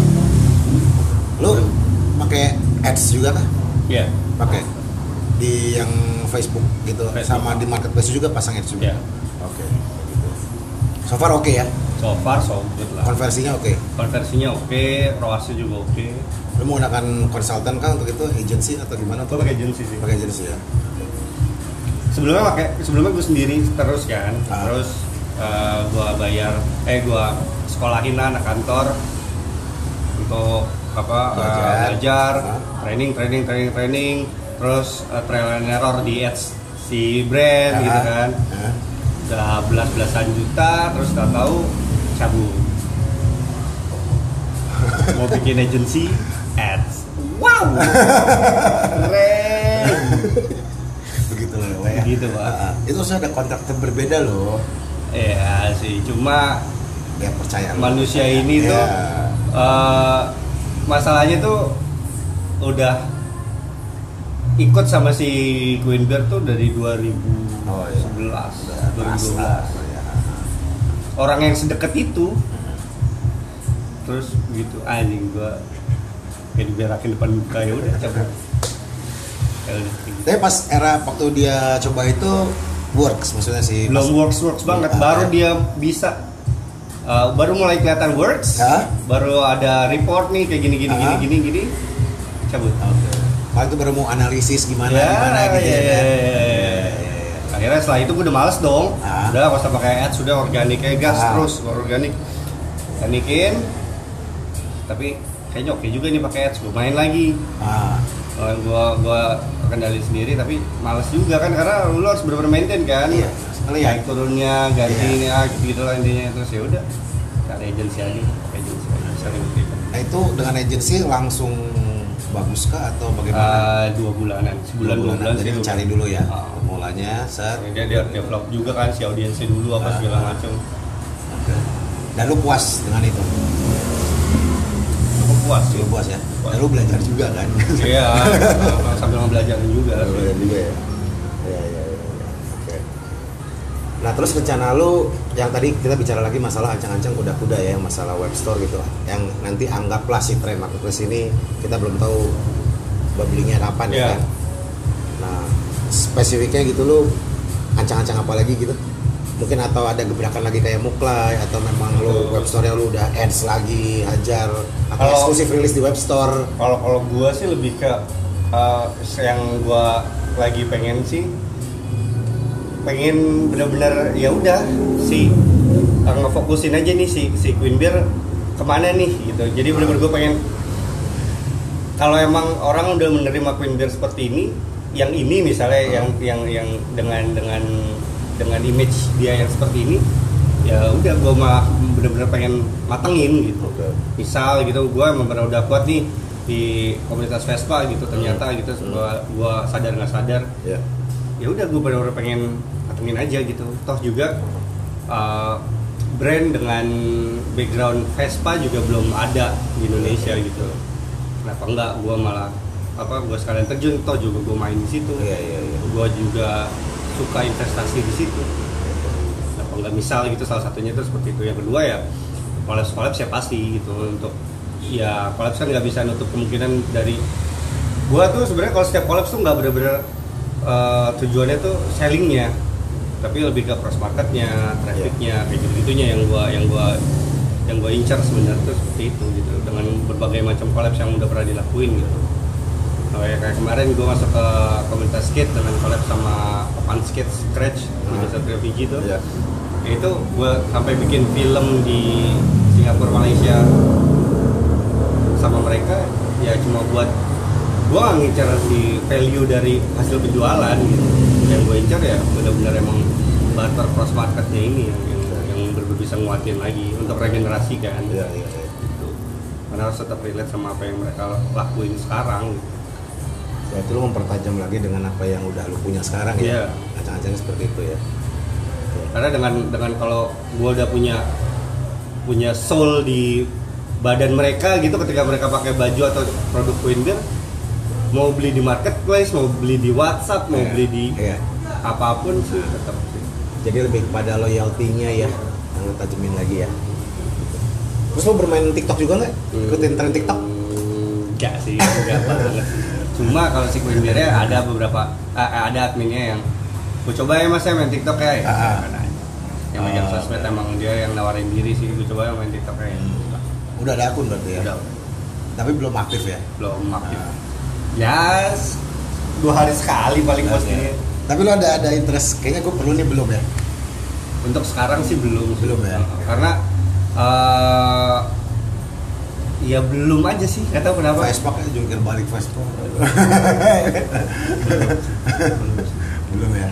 Lu pakai ads juga kah? ya Pakai di yang Facebook gitu Facebook. sama di marketplace juga pasang ads juga. ya Oke. gitu. So far oke ya, so far so good lah konversinya oke. konversinya oke ROAS-nya juga oke Lu menggunakan konsultan kah untuk itu agency atau gimana? gue pakai agency sih Pakai agency ya. sebelumnya pakai sebelumnya gue sendiri terus kan Ah. terus eh, gue bayar eh gue sekolahin anak kantor untuk apa eh, Belajar. belajar Ah. training training training training terus eh, trial and error di ads si brand gitu Ah. kan Hah? Udah belas belasan juta terus nggak tahu cabut mau bikin agency ads wow keren begitu loh ya. Begitu, Pak. Ah. itu harus ada kontraktor berbeda loh ya sih cuma ya percaya manusia ini Ya. tuh eh, masalahnya tuh udah ikut sama si Queen Bear tuh dari 2011 oh iya Udah, 2012 lah. Ya. orang yang sedekat itu terus gitu anjing gua kayak diberakin depan muka ya udah cabut Ya udah, gitu. tapi pas era waktu dia coba itu works maksudnya sih belum works works banget Ah, baru ya. dia bisa uh, baru mulai kelihatan works Hah? baru ada report nih kayak gini gini gini Ah. gini gini cabut. Paling itu baru mau analisis gimana ya, gimana gitu ya, ya, ya, kan? ya, akhirnya setelah itu gue udah males dong Ah. udah gak usah pakai ads sudah organik kayak gas Ah. terus organik organikin tapi kayaknya oke juga nih pakai ads gue main lagi Ah, Uh, gua gua kendali sendiri tapi males juga kan karena lu harus benar-benar maintain kan Iya, ya. naik turunnya ganti Iya. ini ah gitu lah intinya terus ya udah cari agensi aja agensi gitu nah itu dengan agensi langsung bagus kah atau bagaimana? Ah, dua bulanan. Sebulan dua bulan jadi sih cari dulu ya Ah. mulanya set. Dia dia develop juga kan si audiensnya dulu apa Ah. segala macam. Dan lu puas dengan itu? Cukup puas lu puas ya? Puas. dan lu belajar juga kan? Iya. *laughs* Sambil ngebelajarin juga. Belajar juga ya ya, ya, ya. oke nah terus rencana lu yang tadi kita bicara lagi masalah ancang-ancang kuda-kuda ya yang masalah web store gitu. Yang nanti anggaplah si tren marketplace ini kita belum tahu bubblingnya kapan ya Iya. kan. Nah spesifiknya gitu lu ancang-ancang apa lagi gitu? Mungkin atau ada gebrakan lagi kayak Muklai atau memang lu web store lu udah ads lagi hajar atau Kalau- eksklusif rilis di web store? Kalau kalau gua sih lebih ke uh, yang gua lagi pengen sih pengen bener-bener ya udah si uh, ngefokusin aja nih si si Queen Bear ke mana nih gitu. Jadi bener-bener gue pengen kalau emang orang udah menerima Queen Bear seperti ini yang ini misalnya yang yang yang dengan dengan dengan image dia yang seperti ini ya udah gue mah bener-bener pengen matengin gitu. Misal gitu gue emang bener udah kuat nih di komunitas Vespa gitu ternyata gitu gua gua sadar nggak sadar. Ya ya udah gue benar-benar pengen matengin aja gitu. Toh juga uh, brand dengan background Vespa juga belum ada di Indonesia gitu. Kenapa enggak gue malah apa gue sekalian terjun toh juga gue main di situ. Iya, iya, iya. gue juga suka investasi di situ. Kenapa enggak misal gitu salah satunya itu seperti itu. Yang kedua ya kolaps kolaps ya pasti gitu. Untuk ya kolaps kan nggak bisa nutup kemungkinan dari gua tuh sebenarnya kalau setiap kolaps tuh nggak bener-bener eh, tujuannya tuh sellingnya tapi lebih ke cross marketnya trafficnya kayak gitu gitunya yang gua yang gua yang gua incar sebenarnya tuh seperti itu gitu dengan berbagai macam kolaps yang udah pernah dilakuin gitu Nah, kayak, kayak kemarin gua masuk ke komunitas skate dengan collab sama Open Skate Scratch di Hmm. Desa Refugee itu Iya. Ya itu gue sampai bikin film di Singapura Malaysia sama mereka ya cuma buat gue ngincar si value dari hasil penjualan gitu yang gue incar ya benar-benar emang barter cross marketnya ini yang yang, yang benar bisa nguatin lagi untuk regenerasi kan Iya, iya, iya. gitu. karena harus tetap relate sama apa yang mereka lakuin sekarang gitu. Berarti lu mempertajam lagi dengan apa yang udah lu punya sekarang Iya. ya. Acang-acangnya seperti itu ya. karena dengan dengan kalau gue udah punya punya soul di badan mereka gitu ketika mereka pakai baju atau produk Winder mau beli di marketplace mau beli di WhatsApp mau Iya, beli di iya. apa pun sih tetap Jadi lebih kepada loyalty-nya ya yang tajemin lagi ya. Terus lu bermain TikTok juga nggak? Ikutin tren TikTok? Hmm, enggak sih enggak banget cuma kalau si Winder ada beberapa ah, ada adminnya yang gue coba ya mas ya main TikTok ya, ya yang megang Ah, sosmed oke. emang dia yang nawarin diri sih gue coba ya main TikTok ya Udah ada akun berarti ya. udah Tapi belum aktif ya. belum aktif Ah. Ya dua hari sekali paling Oke. postingnya Tapi lu ada ada interest kayaknya gue perlu nih belum ya. untuk sekarang sih belum. Belum ya? karena eh, ya belum aja sih nggak tahu kenapa Facebook ya jungkir balik Facebook. belum *laughs* ya.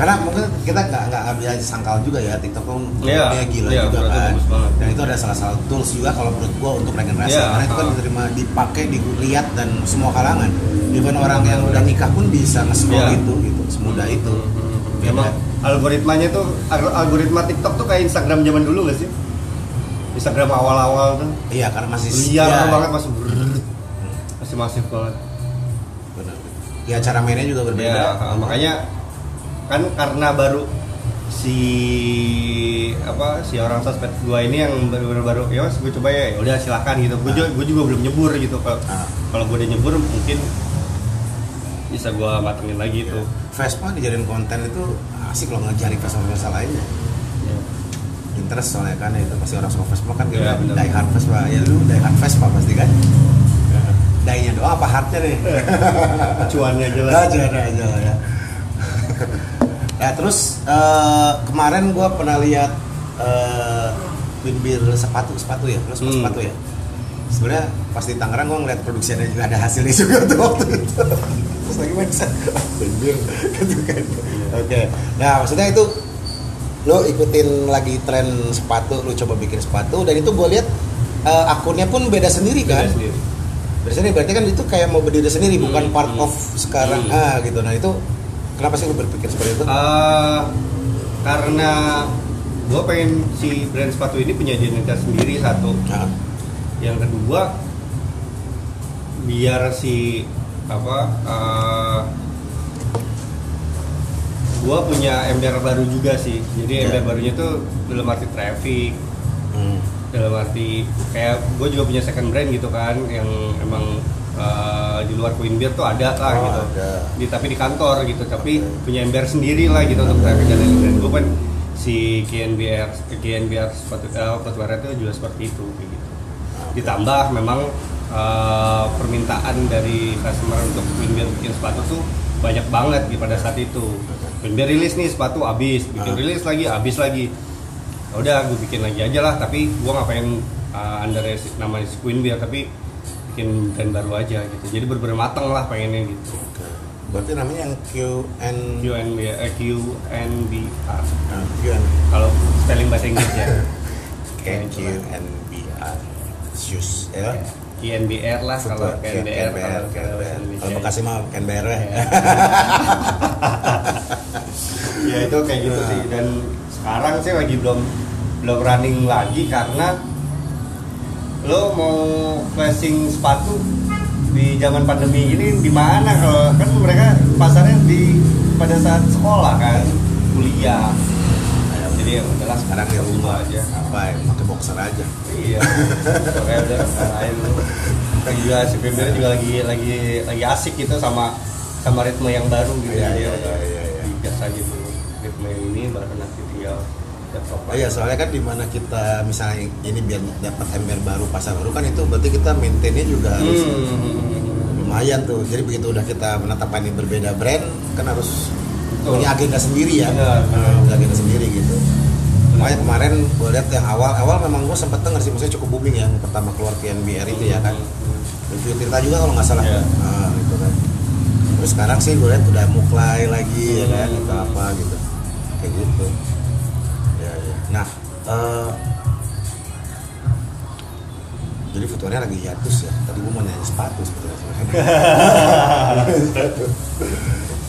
Karena mungkin kita nggak nggak bisa sangkal juga ya TikTok kan Iya, dia gila iya, juga kan. dan itu ada salah satu tools juga kalau menurut gua untuk regenerasi. Iya, karena itu kan diterima dipakai dilihat dan semua kalangan. Even orang yang udah nikah pun bisa nge-scroll Iya. itu gitu. Semudah itu. Hmm, Emang algoritmanya tuh al- algoritma TikTok tuh kayak Instagram zaman dulu gak sih? Instagram awal-awal tuh. Iya karena masih liar ya, banget masih brrrr. masih masif banget. benar. ya cara mainnya juga berbeda. Ya, makanya kan karena baru si apa si orang sosmed gua ini yang baru baru ya mas gue coba ya ya udah silakan gitu. Gue juga, gua juga belum nyebur gitu. Kalau Ah. kalau gue udah nyebur mungkin bisa gua matengin lagi tuh. Vespa dijadiin konten itu asik loh ngejari Vespa-Vespa lainnya. Interest soalnya kan itu pasti orang suka Vespa kan Iya, kita benar. die hard Vespa. Ya lu die hard Vespa pasti kan? Die-nya doang apa hardnya nih? Cuannya jelas. Nah, juara aja lah ya ya terus eh, kemarin gua pernah lihat eh bimbir sepatu sepatu ya? Terus Hmm. sepatu ya? Sebenarnya pas di Tangerang gua ngeliat produksinya juga ada hasilnya juga tuh waktu itu. Terus lagi set bimbir gitu kan. Oke. Nah maksudnya itu lo ikutin lagi tren sepatu lo coba bikin sepatu dan itu gue lihat eh, akunnya pun beda sendiri kan? Beda sendiri. Beda sendiri. Berarti kan itu kayak mau berdiri sendiri Hmm, bukan part hmm. of sekarang Hmm. ah gitu. Nah itu kenapa sih lu berpikir seperti itu? Eh, karena gue pengen si brand sepatu ini punya identitas sendiri satu. Nah, yang kedua biar si apa uh, gue punya ember baru juga sih. Jadi Ya. ember barunya tuh dalam arti traffic. Hmm, dalam arti kayak gue juga punya second brand gitu kan yang emang uh, di luar Queen Beer tuh ada lah Oh, gitu. ada. di tapi di kantor gitu. Tapi Oke. punya ember sendiri lah gitu untuk traffic dan lain-lain gue kan si GNBR GNBR sepatu uh, footwear itu juga seperti itu gitu. Ditambah memang uh, permintaan dari customer untuk Queen Bear bikin sepatu tuh banyak banget di pada saat itu. Queen Bear rilis nih sepatu habis. Bikin Ah. rilis lagi habis lagi. Ya udah gue bikin lagi aja lah. Tapi gue nggak pengen uh, under namanya si Queen Bear tapi bikin brand baru aja gitu jadi bener-bener mateng lah pengennya gitu berarti namanya yang QN QNBR eh, QNBR nah, QN kalau spelling bahasa Inggris ya gitu lah. QNBR shoes ya lah kalau Footwear, KNBR KNBR, kalau KNBR. kalau Indonesia. Bekasi mah KNBR ya Ya. ya itu kayak gitu sih dan sekarang sih lagi belum belum running lagi karena lo mau flashing sepatu di zaman pandemi ini di mana kalau kan mereka pasarnya di pada saat sekolah kan kuliah. Jadi ya udahlah sekarang di rumah aja apa ya pakai boxer aja. Iya makanya udah lain kan juga si Feber juga lagi lagi lagi asik gitu sama sama ritme yang baru gitu. Ya iya, iya, iya. aja dulu ritme yang ini baru nanti Oh iya, soalnya kan di mana kita misalnya ini biar dapat ember baru pasar baru kan itu berarti kita maintainnya juga harus Hmm. lumayan tuh. Jadi begitu udah kita menetapkan ini berbeda brand kan harus Betul. punya agenda sendiri ya, Benar, benar. Punya agenda sendiri gitu. Makanya kemarin gue lihat yang awal awal memang gue sempet denger sih, maksudnya cukup booming yang pertama keluar PNBR itu ya kan. Review Tirta juga kalau nggak salah. Nah, gitu kan. Terus sekarang sih gue lihat udah muklai lagi ya kan Hmm. atau apa gitu. Kayak gitu. Nah, eh, jadi fotonya lagi hiatus ya. Tadi gue mau nanya sepatu sebetulnya. *laughs*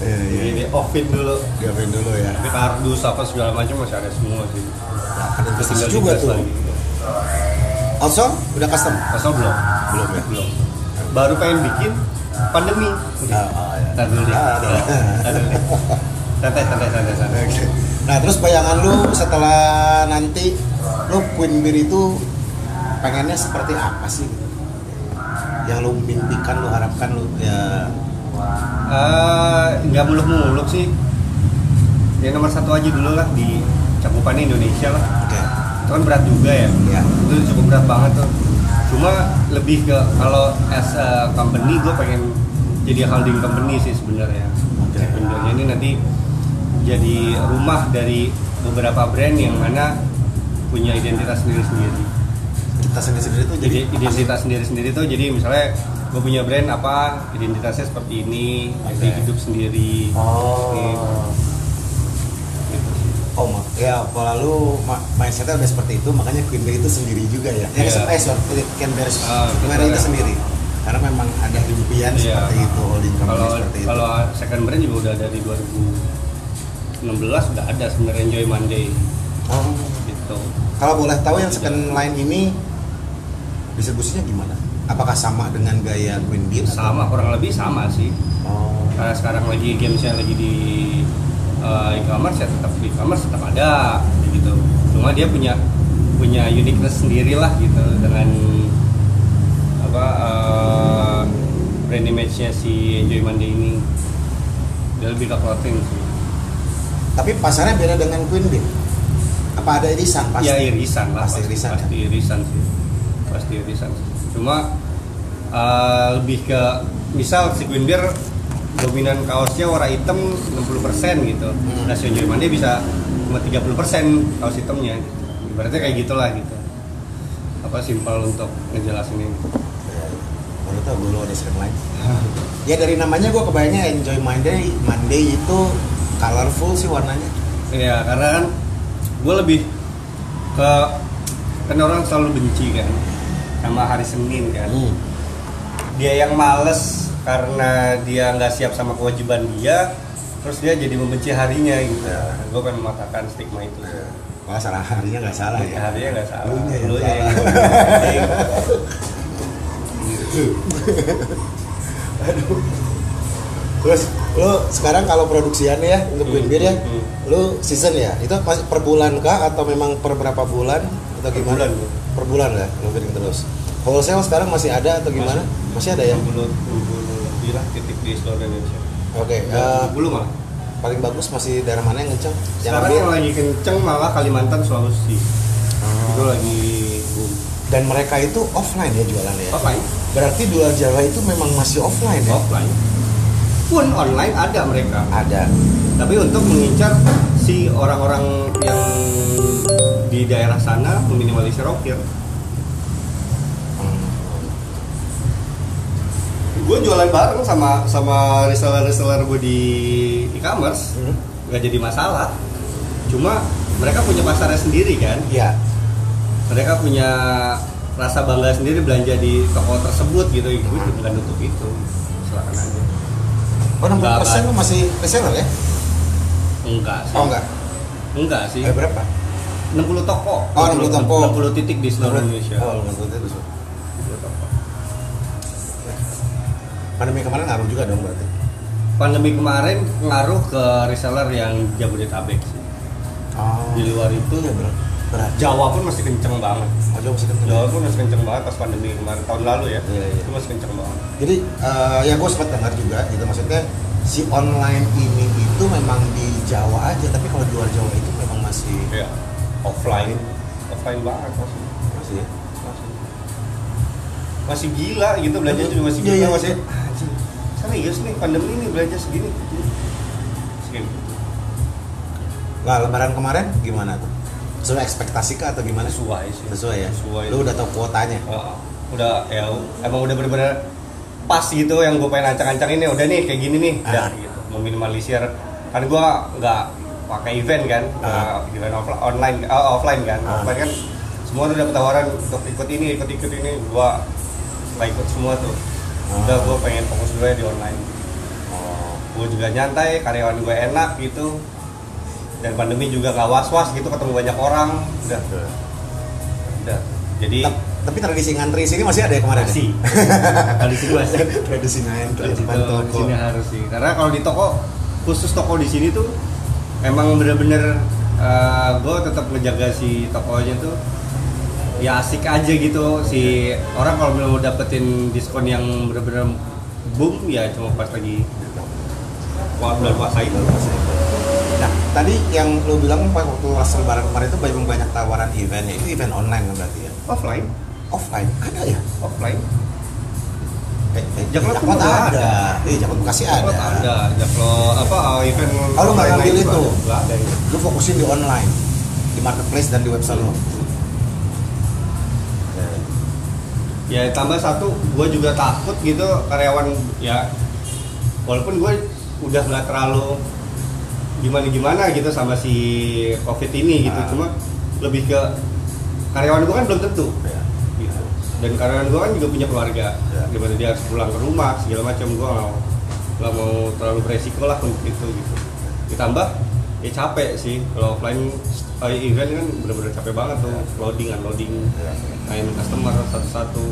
Iya, iya. Jadi offit dulu Diapain dulu ya. tapi kardus apa segala macam masih ada semua sih Nah, kan investasi juga tuh. lagi. Also, udah custom? Masa belum? Belum ya? Belum. Baru pengen bikin pandemi. Ah, ah, ya. Ntar dulu deh. Ah. Santai, santai, santai, santai. Nah, terus bayangan lu setelah nanti lu Queen Beer itu pengennya seperti apa sih? Yang lu mimpikan, lu harapkan lu ya Eh, nggak muluk-muluk sih. Ya nomor satu aja dulu lah di cakupan Indonesia lah. oke. Itu kan berat juga ya. Ya. Itu cukup berat banget tuh. Cuma lebih ke kalau as a company gue pengen jadi holding company sih sebenarnya. Oke. Sebenarnya ini nanti jadi rumah dari beberapa brand yang mana punya identitas sendiri-sendiri. Kita sendiri-sendiri itu jadi, identitas sendiri-sendiri itu jadi misalnya gue punya brand apa identitasnya seperti ini, okay. jadi hidup sendiri. Oh. Gitu. Oh, ya lalu mindsetnya udah seperti itu, makanya Queen Bear itu sendiri juga ya. Yeah. Eh, sorry, Queen Bear, ah, itu sendiri karena memang ada impian yeah. seperti itu holding company kalau, seperti itu. Kalau second brand juga udah dari di 2000 2019 udah ada sebenarnya Enjoy Monday. Oh. Gitu. Kalau boleh tahu yang second line ini distribusinya gimana? Apakah sama dengan gaya Queen Beer? Sama, kurang lebih sama sih. Oh. Karena sekarang lagi gamesnya lagi di uh, e-commerce ya tetap di e-commerce tetap ada gitu. Cuma dia punya punya uniqueness sendiri lah gitu dengan apa uh, brand image-nya si Enjoy Monday ini. Dia lebih ke clothing sih tapi pasarnya beda dengan Queen Bear. Apa ada irisan pasti? ya irisan lah Pasti irisan, pasti irisan sih pasti irisan sih cuma uh, lebih ke misal si Queen dominan kaosnya warna hitam 60% gitu Hmm. nah si Monday bisa cuma 30% kaos hitamnya gitu. ibaratnya kayak gitulah gitu apa simpel untuk ngejelasin ini Ya, Baru tahu gue ada second line. *laughs* ya dari namanya gue kebayangnya Enjoy Monday. Monday itu colorful sih warnanya. Iya, karena kan gue lebih ke kan orang selalu benci kan sama hari Senin kan. Hmm. Dia yang males karena dia nggak siap sama kewajiban dia, terus dia jadi membenci harinya gitu. Ya. Gue pengen mematahkan stigma itu. sih. Wah salah harinya nggak salah ya. Harinya nggak salah. Lunya yang Lu salah. yang penting. *laughs* Terus lu sekarang kalau produksiannya ya untuk Queen Hmm, Bear ya, hmm. lu season ya? Itu per bulan kah atau memang per berapa bulan atau Per gimana? bulan, Bu. Per bulan ya, lu bidding terus. Wholesale sekarang masih ada atau gimana? Masih, ada ya? 20 20 lebih lah titik di seluruh Indonesia. Oke. eh, 20 malah. paling bagus masih daerah mana yang kenceng? Yang Sekarang yang lagi kenceng malah Kalimantan Sulawesi. Itu lagi boom. Dan mereka itu offline ya jualannya ya? Offline, Berarti dua Jawa itu memang masih offline ya? offline. Pun online ada mereka. Ada. Tapi untuk mengincar si orang-orang yang di daerah sana meminimalisir ongkir. Hmm. Gue jualan bareng sama sama reseller-reseller gue di e-commerce Hmm. nggak jadi masalah. Cuma mereka punya pasarnya sendiri kan. Iya. Mereka punya rasa bangga sendiri belanja di toko tersebut gitu. Gue bukan nutup itu. Silakan aja. Oh 60% Nggak, lu masih reseller ya? Enggak sih. Oh enggak? Enggak sih. Eh berapa? 60 toko. Oh, 60 toko. 60 titik di seluruh Indonesia. Oh, 60 terus. 60 toko. Pandemi kemarin ngaruh juga dong berarti. Pandemi kemarin ngaruh ke reseller yang Jabodetabek sih. Oh. Di luar itu ya berat. Berat. Jawa pun masih kenceng banget. Oh, jauh masih kenceng. Jawa pun masih kenceng banget pas pandemi kemarin tahun lalu ya. Iya, iya. Itu masih kenceng banget. Jadi eh, ya gue sempat dengar juga gitu maksudnya si online ini itu memang di Jawa aja tapi kalau di luar Jawa itu memang masih Iya. Offline, offline banget masih. masih ya? Masih, masih gila gitu belanja juga masih Iya, gila iya, masih. iya. Anjing, serius nih pandemi nih belanja segini. Segini. Lah lebaran kemarin gimana tuh? Sesuai ekspektasi kah atau gimana? Sesuai sih. Sesuai ya. Sesuai. Lu udah tahu kuotanya. Heeh. udah ya emang udah bener-bener pas gitu yang gue pengen ancang-ancang ini udah nih kayak gini nih udah Ah. gitu meminimalisir kan gue nggak pakai event kan Ah. event offline online eh, offline kan Ah. offline kan semua tuh dapat tawaran untuk ikut ini ikut ikut ini gue nggak ikut semua tuh udah Ah. gue pengen fokus dulu ya di online Oh. gue juga nyantai karyawan gue enak gitu dan pandemi juga nggak was-was gitu ketemu banyak orang. Udah. Udah. Jadi Ta- Tapi tradisi ngantri sini masih ada ya kemarin? ya? masih. *laughs* Kali sini masih tradisi ngantri di depan toko. di sini harus sih. Karena kalau di toko khusus toko di sini tuh emang bener-bener gue tetap ngejaga si tokonya tuh ya asik aja gitu. Si orang kalau mau dapetin diskon yang bener-bener boom ya cuma pas lagi bulan puasa itu Nah, tadi yang lu bilang pas waktu pas lebaran kemarin itu banyak banyak tawaran event ya. Itu event online kan berarti ya? offline Offline ada ya? offline Eh, eh, tuh ada. ada. Eh, Jakpro Bekasi ada. ada ada Jaklo apa uh, event Oh, lu nggak offline ngambil itu? ada. Nggak ada itu Lu fokusin di online, di marketplace dan di website lu. ya tambah satu gue juga takut gitu karyawan ya walaupun gue udah nggak terlalu gimana gimana gitu sama si covid ini gitu. Ah. cuma lebih ke karyawan gue kan belum tentu. Ya. gitu. Dan karyawan gue kan juga punya keluarga. Ya. gimana dia harus pulang ke rumah segala macam gue mau nggak mau terlalu beresiko lah untuk itu gitu. Ditambah ya capek sih. Kalau offline eh, event kan bener-bener capek banget tuh. Loading unloading. Ya. main customer satu-satu.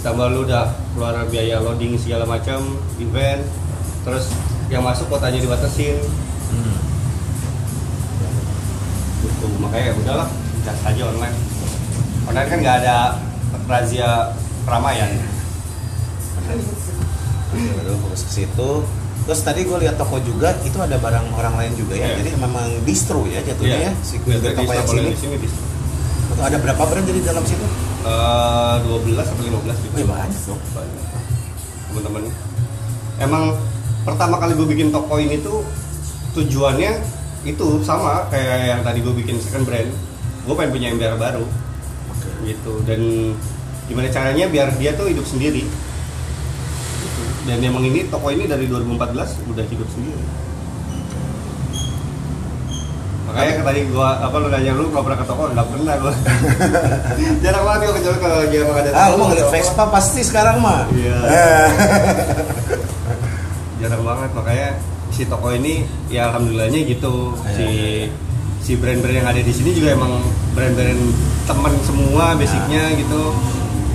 Ditambah lu udah keluar biaya loading segala macam event. Terus yang masuk kotanya dibatasin Hmm. gitu makanya ya udahlah gas aja online online kan nggak ada razia keramaian Lalu fokus ke situ. Terus tadi gue lihat toko juga itu ada barang orang lain juga ya. Iya. Jadi memang distro ya jatuhnya ya. Si kuliner di toko yang sini. sini Atau ada berapa brand jadi dalam situ? Eh, 12 atau 15 gitu Wih, banyak dong. Banyak. teman-teman emang pertama kali gue bikin toko ini tuh tujuannya itu sama kayak yang tadi gue bikin second brand. Gue pengen punya ember baru. Gitu. Dan gimana caranya biar dia tuh hidup sendiri. Gitu. dan emang ini toko ini dari 2014 udah hidup sendiri. Makanya ke tadi gua apa lu nanya lu nggak pernah ke toko? Nggak pernah gua. *laughs* Jarang banget gua kecuali kalau dia ada Ah, lu mau toko. Vespa pasti sekarang mah. Iya. *laughs* Jarang banget makanya si toko ini ya alhamdulillahnya gitu Iya, si iya, iya. si brand-brand yang ada di sini juga emang brand-brand temen semua basicnya gitu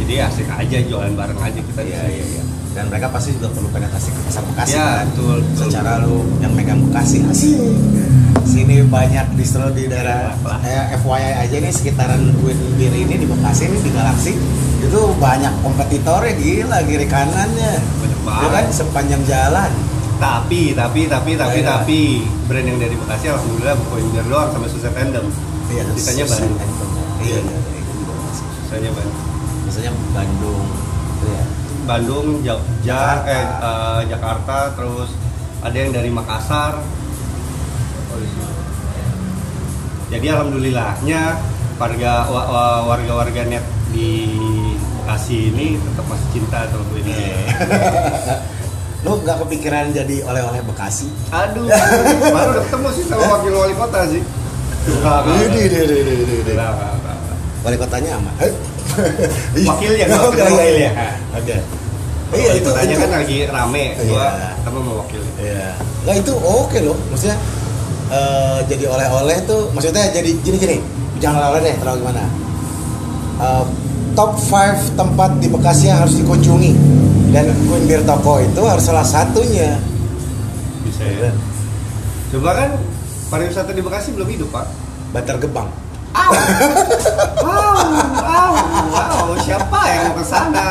jadi asik aja jualan bareng aja kita sini. iya, iya. Dan mereka pasti juga perlu penetrasi ke pasar Bekasi Ya, kan. betul, betul. Secara lu yang megang Bekasi asik. Sini banyak distro di daerah eh, FYI aja nih sekitaran Beer ini di Bekasi nih di Galaxy itu banyak kompetitornya gila kiri kanannya. Banyak Itu banget. kan sepanjang jalan. tapi tapi tapi tapi Iya. tapi brand yang dari Bekasi alhamdulillah bukan biar doang sama Suset Tandem Iya, Sisanya Bandung. Iya, iya, iya, itu juga masih. misalnya Bandung Bandung. Iya. Bandung Jogja Jakarta. eh, eh, Jakarta terus ada yang dari Makassar jadi alhamdulillahnya warga wa- wa- warga-warga net di Bekasi ini tetap masih cinta sama gue ini *laughs* Lu nggak kepikiran jadi oleh-oleh Bekasi? aduh *laughs* baru udah ketemu sih sama wakil wali kota sih Ini, ini, ini, ini, ini. Wali kotanya aman. *laughs* Wakilnya, Oh, wakil- iya, iya, wakilnya. iya. Oke. Iya, Iya, itu itu tanya kan lagi rame, gua Iya. ketemu sama wakilnya. Iya. Nah itu oke loh. Maksudnya eh, jadi oleh-oleh tuh, maksudnya jadi gini-gini. Jangan oleh-oleh deh, terlalu gimana. Eh, top 5 tempat di Bekasi yang harus dikunjungi dan Queen Beer Toko itu harus salah satunya. Bisa ya. Coba kan pariwisata di Bekasi belum hidup, Pak. Bantar Gebang. Wow, wow, wow, siapa yang mau ke sana?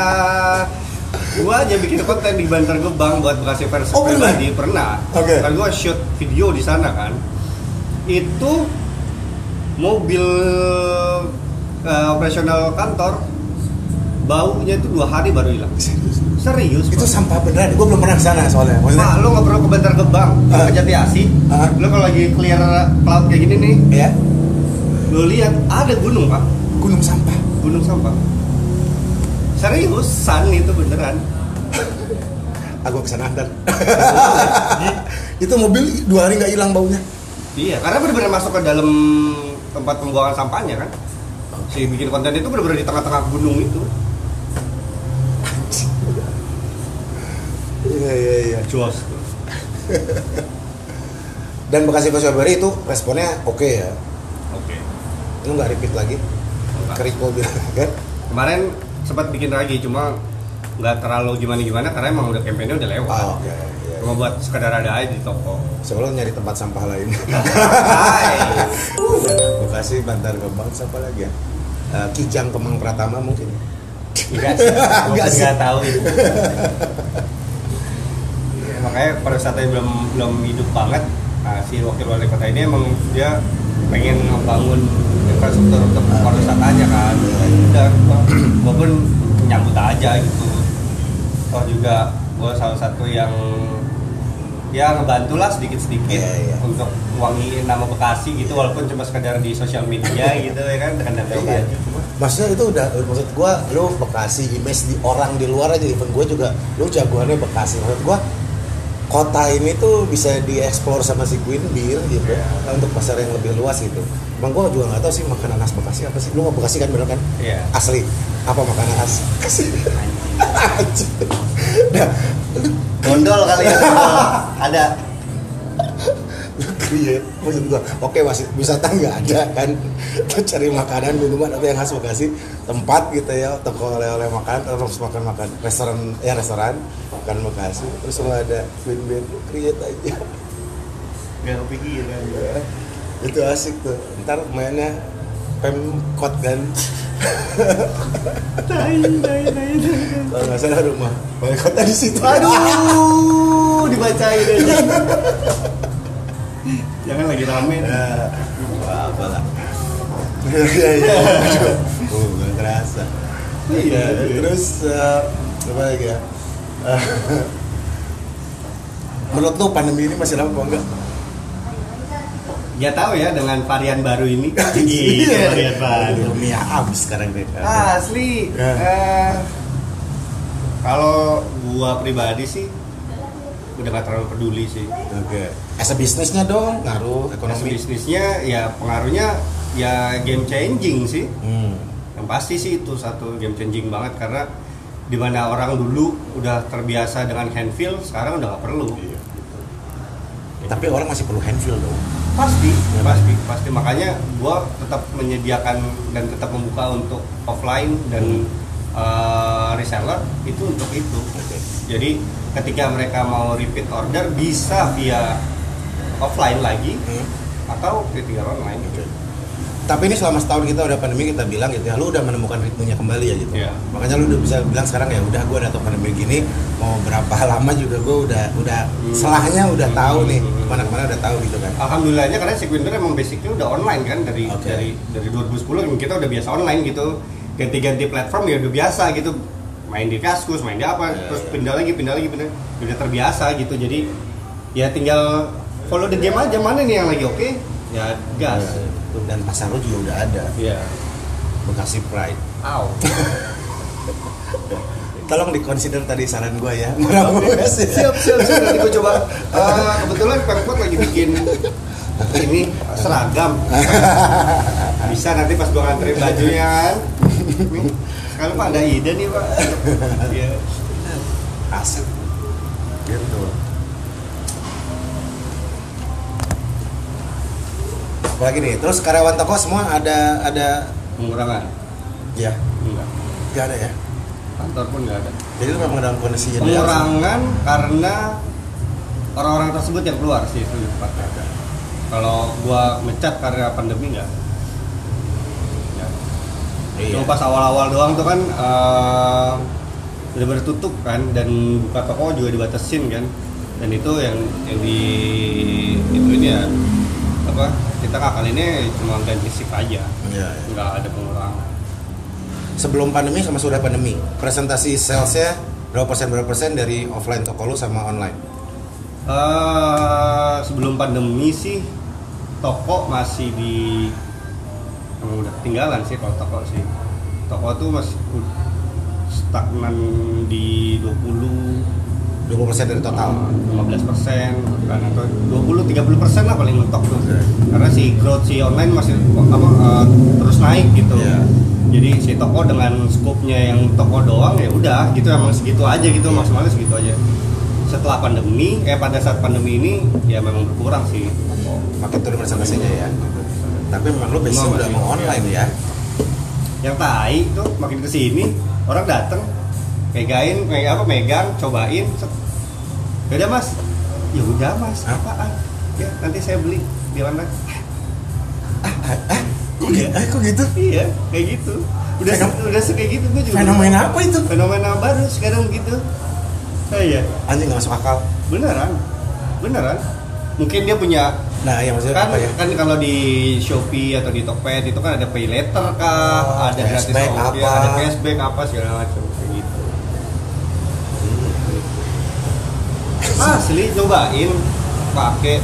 Gua aja bikin konten di Bantar Gebang buat Bekasi versi Oh, pribadi pernah. Oke. Kan gua shoot video di sana kan. Itu mobil eh, operasional kantor baunya itu dua hari baru hilang. Serius? Itu Pak. sampah beneran. Gue belum pernah ke sana soalnya. Maksudnya, Pak, lo nggak perlu ke Bantar Gebang, Ah. ke Jati Asih. Ah. Lo kalau lagi clear cloud kayak gini nih, ya lo lihat ada gunung pak, gunung sampah. gunung sampah. Seriusan itu beneran. Aku ke sana ntar. *laughs* itu mobil dua hari nggak hilang baunya. Iya, karena bener-bener masuk ke dalam tempat pembuangan sampahnya kan. Si bikin konten itu bener-bener di tengah-tengah gunung itu. Iya iya iya. Jos. *laughs* Dan Bekasi Februari itu responnya oke ya. Oke. Lu nggak repeat lagi? Keriko bilang *laughs* kan? Kemarin sempat bikin lagi, cuma nggak terlalu gimana-gimana karena emang udah kampanye udah lewat. Oh, oke. iya. Cuma buat sekedar ada aja di toko. Sebelum nyari tempat sampah lain. *laughs* Hai. Bekasi Bantar Gebang siapa lagi ya? Eh, Kijang Kemang Pratama mungkin. Enggak sih. enggak tahu itu. Makanya pariwisatanya belum belum hidup banget. Nah, si wakil wali kota ini emang dia pengen membangun infrastruktur untuk pariwisatanya kan. Ya udah, gua, *clears throat* gua pun nyambut aja gitu. Toh juga gua salah satu yang ya ngebantu lah sedikit-sedikit Iya, iya. untuk wangiin nama Bekasi gitu walaupun cuma sekedar di sosial media *laughs* gitu ya kan dengan dana Iya. aja cuma Maksudnya itu udah maksud gua lu Bekasi image di orang di luar aja even gua juga lu jagoannya Bekasi maksud gua kota ini tuh bisa dieksplor sama si Queen Beer gitu untuk pasar yang lebih luas gitu. Bang gua juga nggak tahu sih makanan khas Bekasi apa sih? Lu nggak Bekasi kan bener kan? Iya. Asli. Apa makanan khas? Bekasi. *laughs* Nah, Gondol kali ya. *laughs* Ada. lu create maksud gua oke wasit wisata nggak ada kan lu cari makanan minuman atau yang khas Bekasi tempat gitu ya toko oleh-oleh makan terus makan makan restoran ya restoran makan Bekasi terus lu ada Beer lu create aja. Gak kepikiran. itu asik tuh. Ntar mainnya pemkot kan. Tai, tai, tai, tai. kalau nggak salah rumah wali kota di situ. Aduh, dibacain aja. Jangan lagi rame. Nah, apa lah. Iya iya oh nggak kerasa. Iya, iya. Terus eh, apa lagi ya *laughs* menurut lu pandemi ini masih lama apa enggak Ya tahu ya dengan varian baru ini. *laughs* Iya, varian baru. dunia abis sekarang deh Asli. Ya. eh, kalau gua pribadi sih udah gak terlalu peduli sih. oke as a bisnisnya dong ngaruh Ekonomi ekonomi bisnisnya ya pengaruhnya ya game changing sih. hmm. Yang pasti sih itu satu game changing banget karena di mana orang dulu udah terbiasa dengan handfeel sekarang udah gak perlu. Iya. tapi orang masih perlu handfeel dong Pasti, Ya, pasti, pasti. Makanya gua tetap menyediakan dan tetap membuka untuk offline dan uh, reseller itu untuk itu. Oke. Jadi ketika mereka mau repeat order bisa via offline lagi Hmm. atau via online. Oke. Tapi ini selama setahun kita udah pandemi kita bilang gitu ya, lu udah menemukan ritmenya kembali ya gitu. Iya. Makanya lu udah bisa bilang sekarang ya udah gue tau pandemi gini, mau berapa *laughs* lama juga gue udah udah Hmm. selahnya udah Hmm. tahu nih, Hmm. ke mana-kemana udah tahu gitu kan. Alhamdulillahnya karena Sequinder emang basicnya udah online kan dari Oke. dari dari 2010 kita udah biasa online gitu ganti-ganti platform ya udah biasa gitu main di Kaskus main di apa Ya, terus ya. pindah lagi pindah lagi pindah udah terbiasa gitu jadi ya tinggal follow the game aja mana nih yang lagi oke ya gas Ya, Dan pasar lu juga udah ada, ya Bekasi Pride. Aw. *laughs* Tolong dikonsider tadi saran gue ya. Siap siap siap nanti gue coba Eh, kebetulan Pemkot lagi bikin ini seragam *laughs* bisa nanti pas gue nganterin bajunya kan sekarang pak ada ide nih pak *laughs* Iya. Asik. Gitu. Apalagi nih, terus karyawan toko semua ada ada pengurangan? Ya, enggak. Nggak ada ya. kantor pun nggak ada. Jadi lu memang dalam kondisi pengurangan karena orang-orang tersebut yang keluar sih itu lebih tepatnya kalau gua mecat karena pandemi nggak Nggak. Iya. Cuma pas awal-awal doang tuh kan eh, udah bertutup kan dan buka toko juga dibatasin kan. Dan itu yang yang di itu ini ya apa kita kali ini cuma ganti shift aja Iya, iya. nggak ada pengurangan Sebelum pandemi sama sudah pandemi, presentasi salesnya berapa persen berapa persen dari offline toko lu sama online? Eh, sebelum pandemi sih toko masih di emang udah ketinggalan sih kalau toko sih toko tuh masih stagnan di 20 20 persen dari total. 15 persen atau 20 30 persen lah paling mentok tuh karena si growth si online masih apa eh, terus naik gitu Iya. jadi si toko dengan skopnya yang toko doang ya udah gitu emang segitu aja gitu maksimalnya segitu aja setelah pandemi eh pada saat pandemi ini ya memang berkurang sih Makin turun presentasinya ya. Tapi memang lu basic Memang udah mau online ya. yang tai tuh makin ke sini orang dateng pegain kayak apa megang cobain set. ya udah mas ya udah mas apaan ya nanti saya beli di online Kok gitu? Eh, kok gitu? iya kayak gitu udah Fenom- udah kayak gitu gue juga Fenomena apa itu? fenomena baru sekarang gitu oh, iya Anjing nggak masuk akal. beneran beneran mungkin dia punya Nah, ya maksudnya kan apa ya? kan kalau di Shopee atau di Tokped itu kan ada pay later kah Oh, ada gratis ongkir, apa. ada cashback apa segala macam kayak gitu asli cobain pakai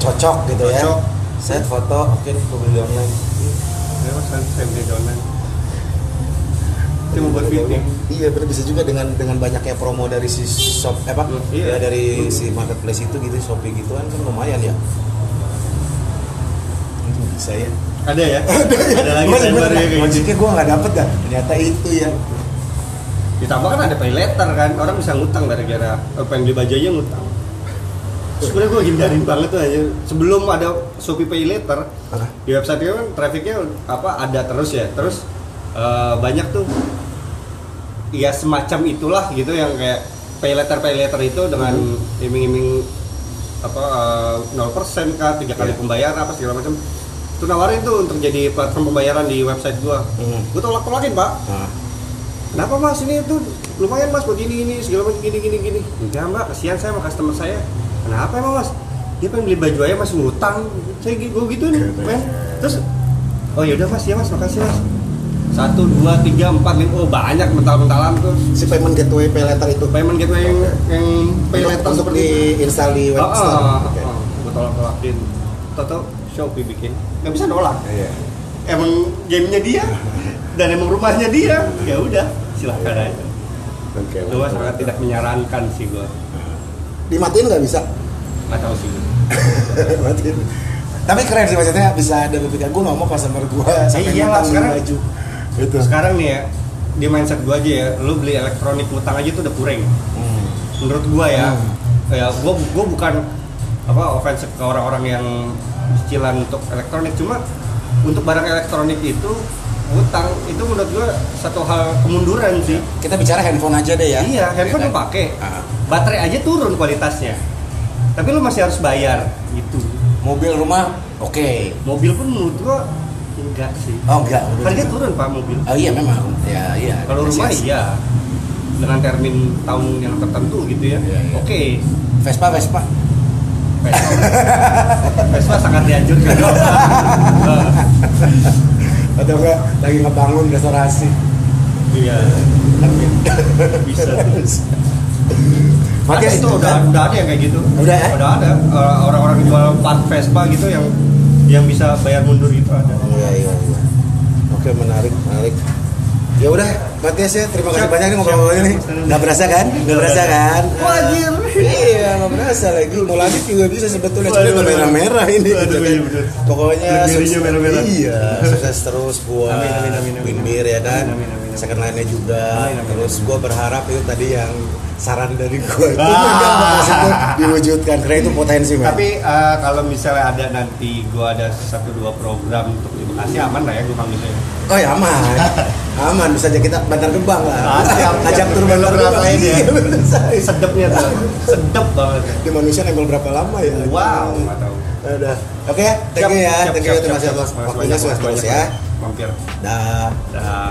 Cocok gitu ya. Cocok. Set foto, oke nih gue beli online. ya mas saya beli di online itu mau buat fitting. Iya bener bisa juga dengan dengan banyaknya promo dari si shop eh, apa Iya. ya dari si marketplace itu gitu Shopee gitu kan kan lumayan ya. Mungkin bisa ya. Ada ya? *laughs* ada lagi Mas, tren bener, baru ya kayak gitu. Logiknya gue nggak dapet dah. Ternyata itu ya. Ditambah kan ada pay letter kan, orang bisa ngutang gara-gara eh, pengen beli baju aja ngutang. Sebenarnya gue hindarin banget tuh aja. Sebelum ada Shopee Pay Later, Apa? di website itu kan trafficnya apa ada terus ya. Terus eh, banyak tuh ya semacam itulah gitu yang kayak pay letter pay letter itu dengan iming-iming apa eh, 0% kah tiga kali Iya. pembayaran apa segala macam itu nawarin tuh untuk jadi platform pembayaran di website gua Hmm. gua tolak tolakin pak Nah, kenapa mas? Ini tuh lumayan mas buat gini gini segala macam gini gini gini. Enggak mbak. Kasihan saya sama customer saya. Kenapa emang mas? Dia pengen beli baju aja masih ngutang. Saya gue gitu nih men. Terus oh yaudah mas. Ya mas. Makasih mas. Satu dua tiga empat lima. Oh banyak mental mentalan tuh. Si payment gateway pay letter itu. Payment gateway yang, yang pay untuk, letter untuk seperti itu. di install di web Ah, store. ah, Oke. ah, gue tolak tolakin Toto Shopee bikin. Nggak bisa nolak. Iya. emang gamenya dia *laughs* dan emang rumahnya dia ya udah silahkan aja Oke. Gua sangat tidak menyarankan sih gua. Dimatiin nggak bisa? Nggak tahu sih. *laughs* Matiin. Tapi keren sih maksudnya bisa ada berpikir gue nggak mau customer gue sampai iya lah, sekarang- baju. Gitu. Sekarang nih ya, di mindset gua aja ya, lu beli elektronik utang aja tuh udah kurang. Hmm. Menurut gua ya, Hmm. ya gua gua bukan apa offensive ke orang-orang yang cicilan untuk elektronik, cuma untuk barang elektronik itu utang itu menurut gua satu hal kemunduran sih. Kita bicara handphone aja deh ya. Iya, handphone lu pakai, Ah. baterai aja turun kualitasnya. Tapi lu masih harus bayar gitu. Mobil rumah oke. Mobil pun menurut gua enggak sih. Oh enggak. Harga turun pak mobil. Oh iya memang. Ya iya. Kalau rumah iya dengan termin tahun yang tertentu gitu ya. Iya, iya. Oke. Vespa Vespa. Vespa. Vespa sangat dianjurkan. *laughs* Atau enggak lagi ngebangun restorasi. Iya. *laughs* Bisa. Pakai Ada itu udah udah ada yang kayak gitu. Udah ya? Udah ada Eh, orang-orang jual part Vespa gitu yang yang bisa bayar mundur gitu ada. Iya iya iya. Oke menarik menarik. Ya udah, Matias ya, terima kasih banyak nih ngobrol-ngobrolnya nih. siap. Nggak berasa kan? Nggak berasa kan? Wajib. Iya, nggak berasa lagi. Mau lagi juga bisa sebetulnya. Cuma udah merah-merah ini. gitu kan. Pokoknya sukses- merah-merah. Iya, sukses terus buat. Winbir ya kan. Second line-nya juga. Terus gue berharap itu tadi yang saran dari gue itu Ah. memang maksudnya diwujudkan karena itu potensi men. Tapi eh, kalau misalnya ada nanti gua ada satu dua program untuk di Bekasi aman lah ya gua panggilnya. Oh ya aman, *laughs* aman bisa aja kita bantar gebang lah. Ah, siap, Ajak tur bantar gebang. rasain ya. Sedepnya tuh, sedep banget. Di manusia nempel berapa lama ya? Wow, nggak tahu. Udah. Oke ya, thank you ya, thank you terima kasih atas waktunya sukses terus ya. Mampir. Dah. Dah.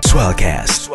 Swellcast.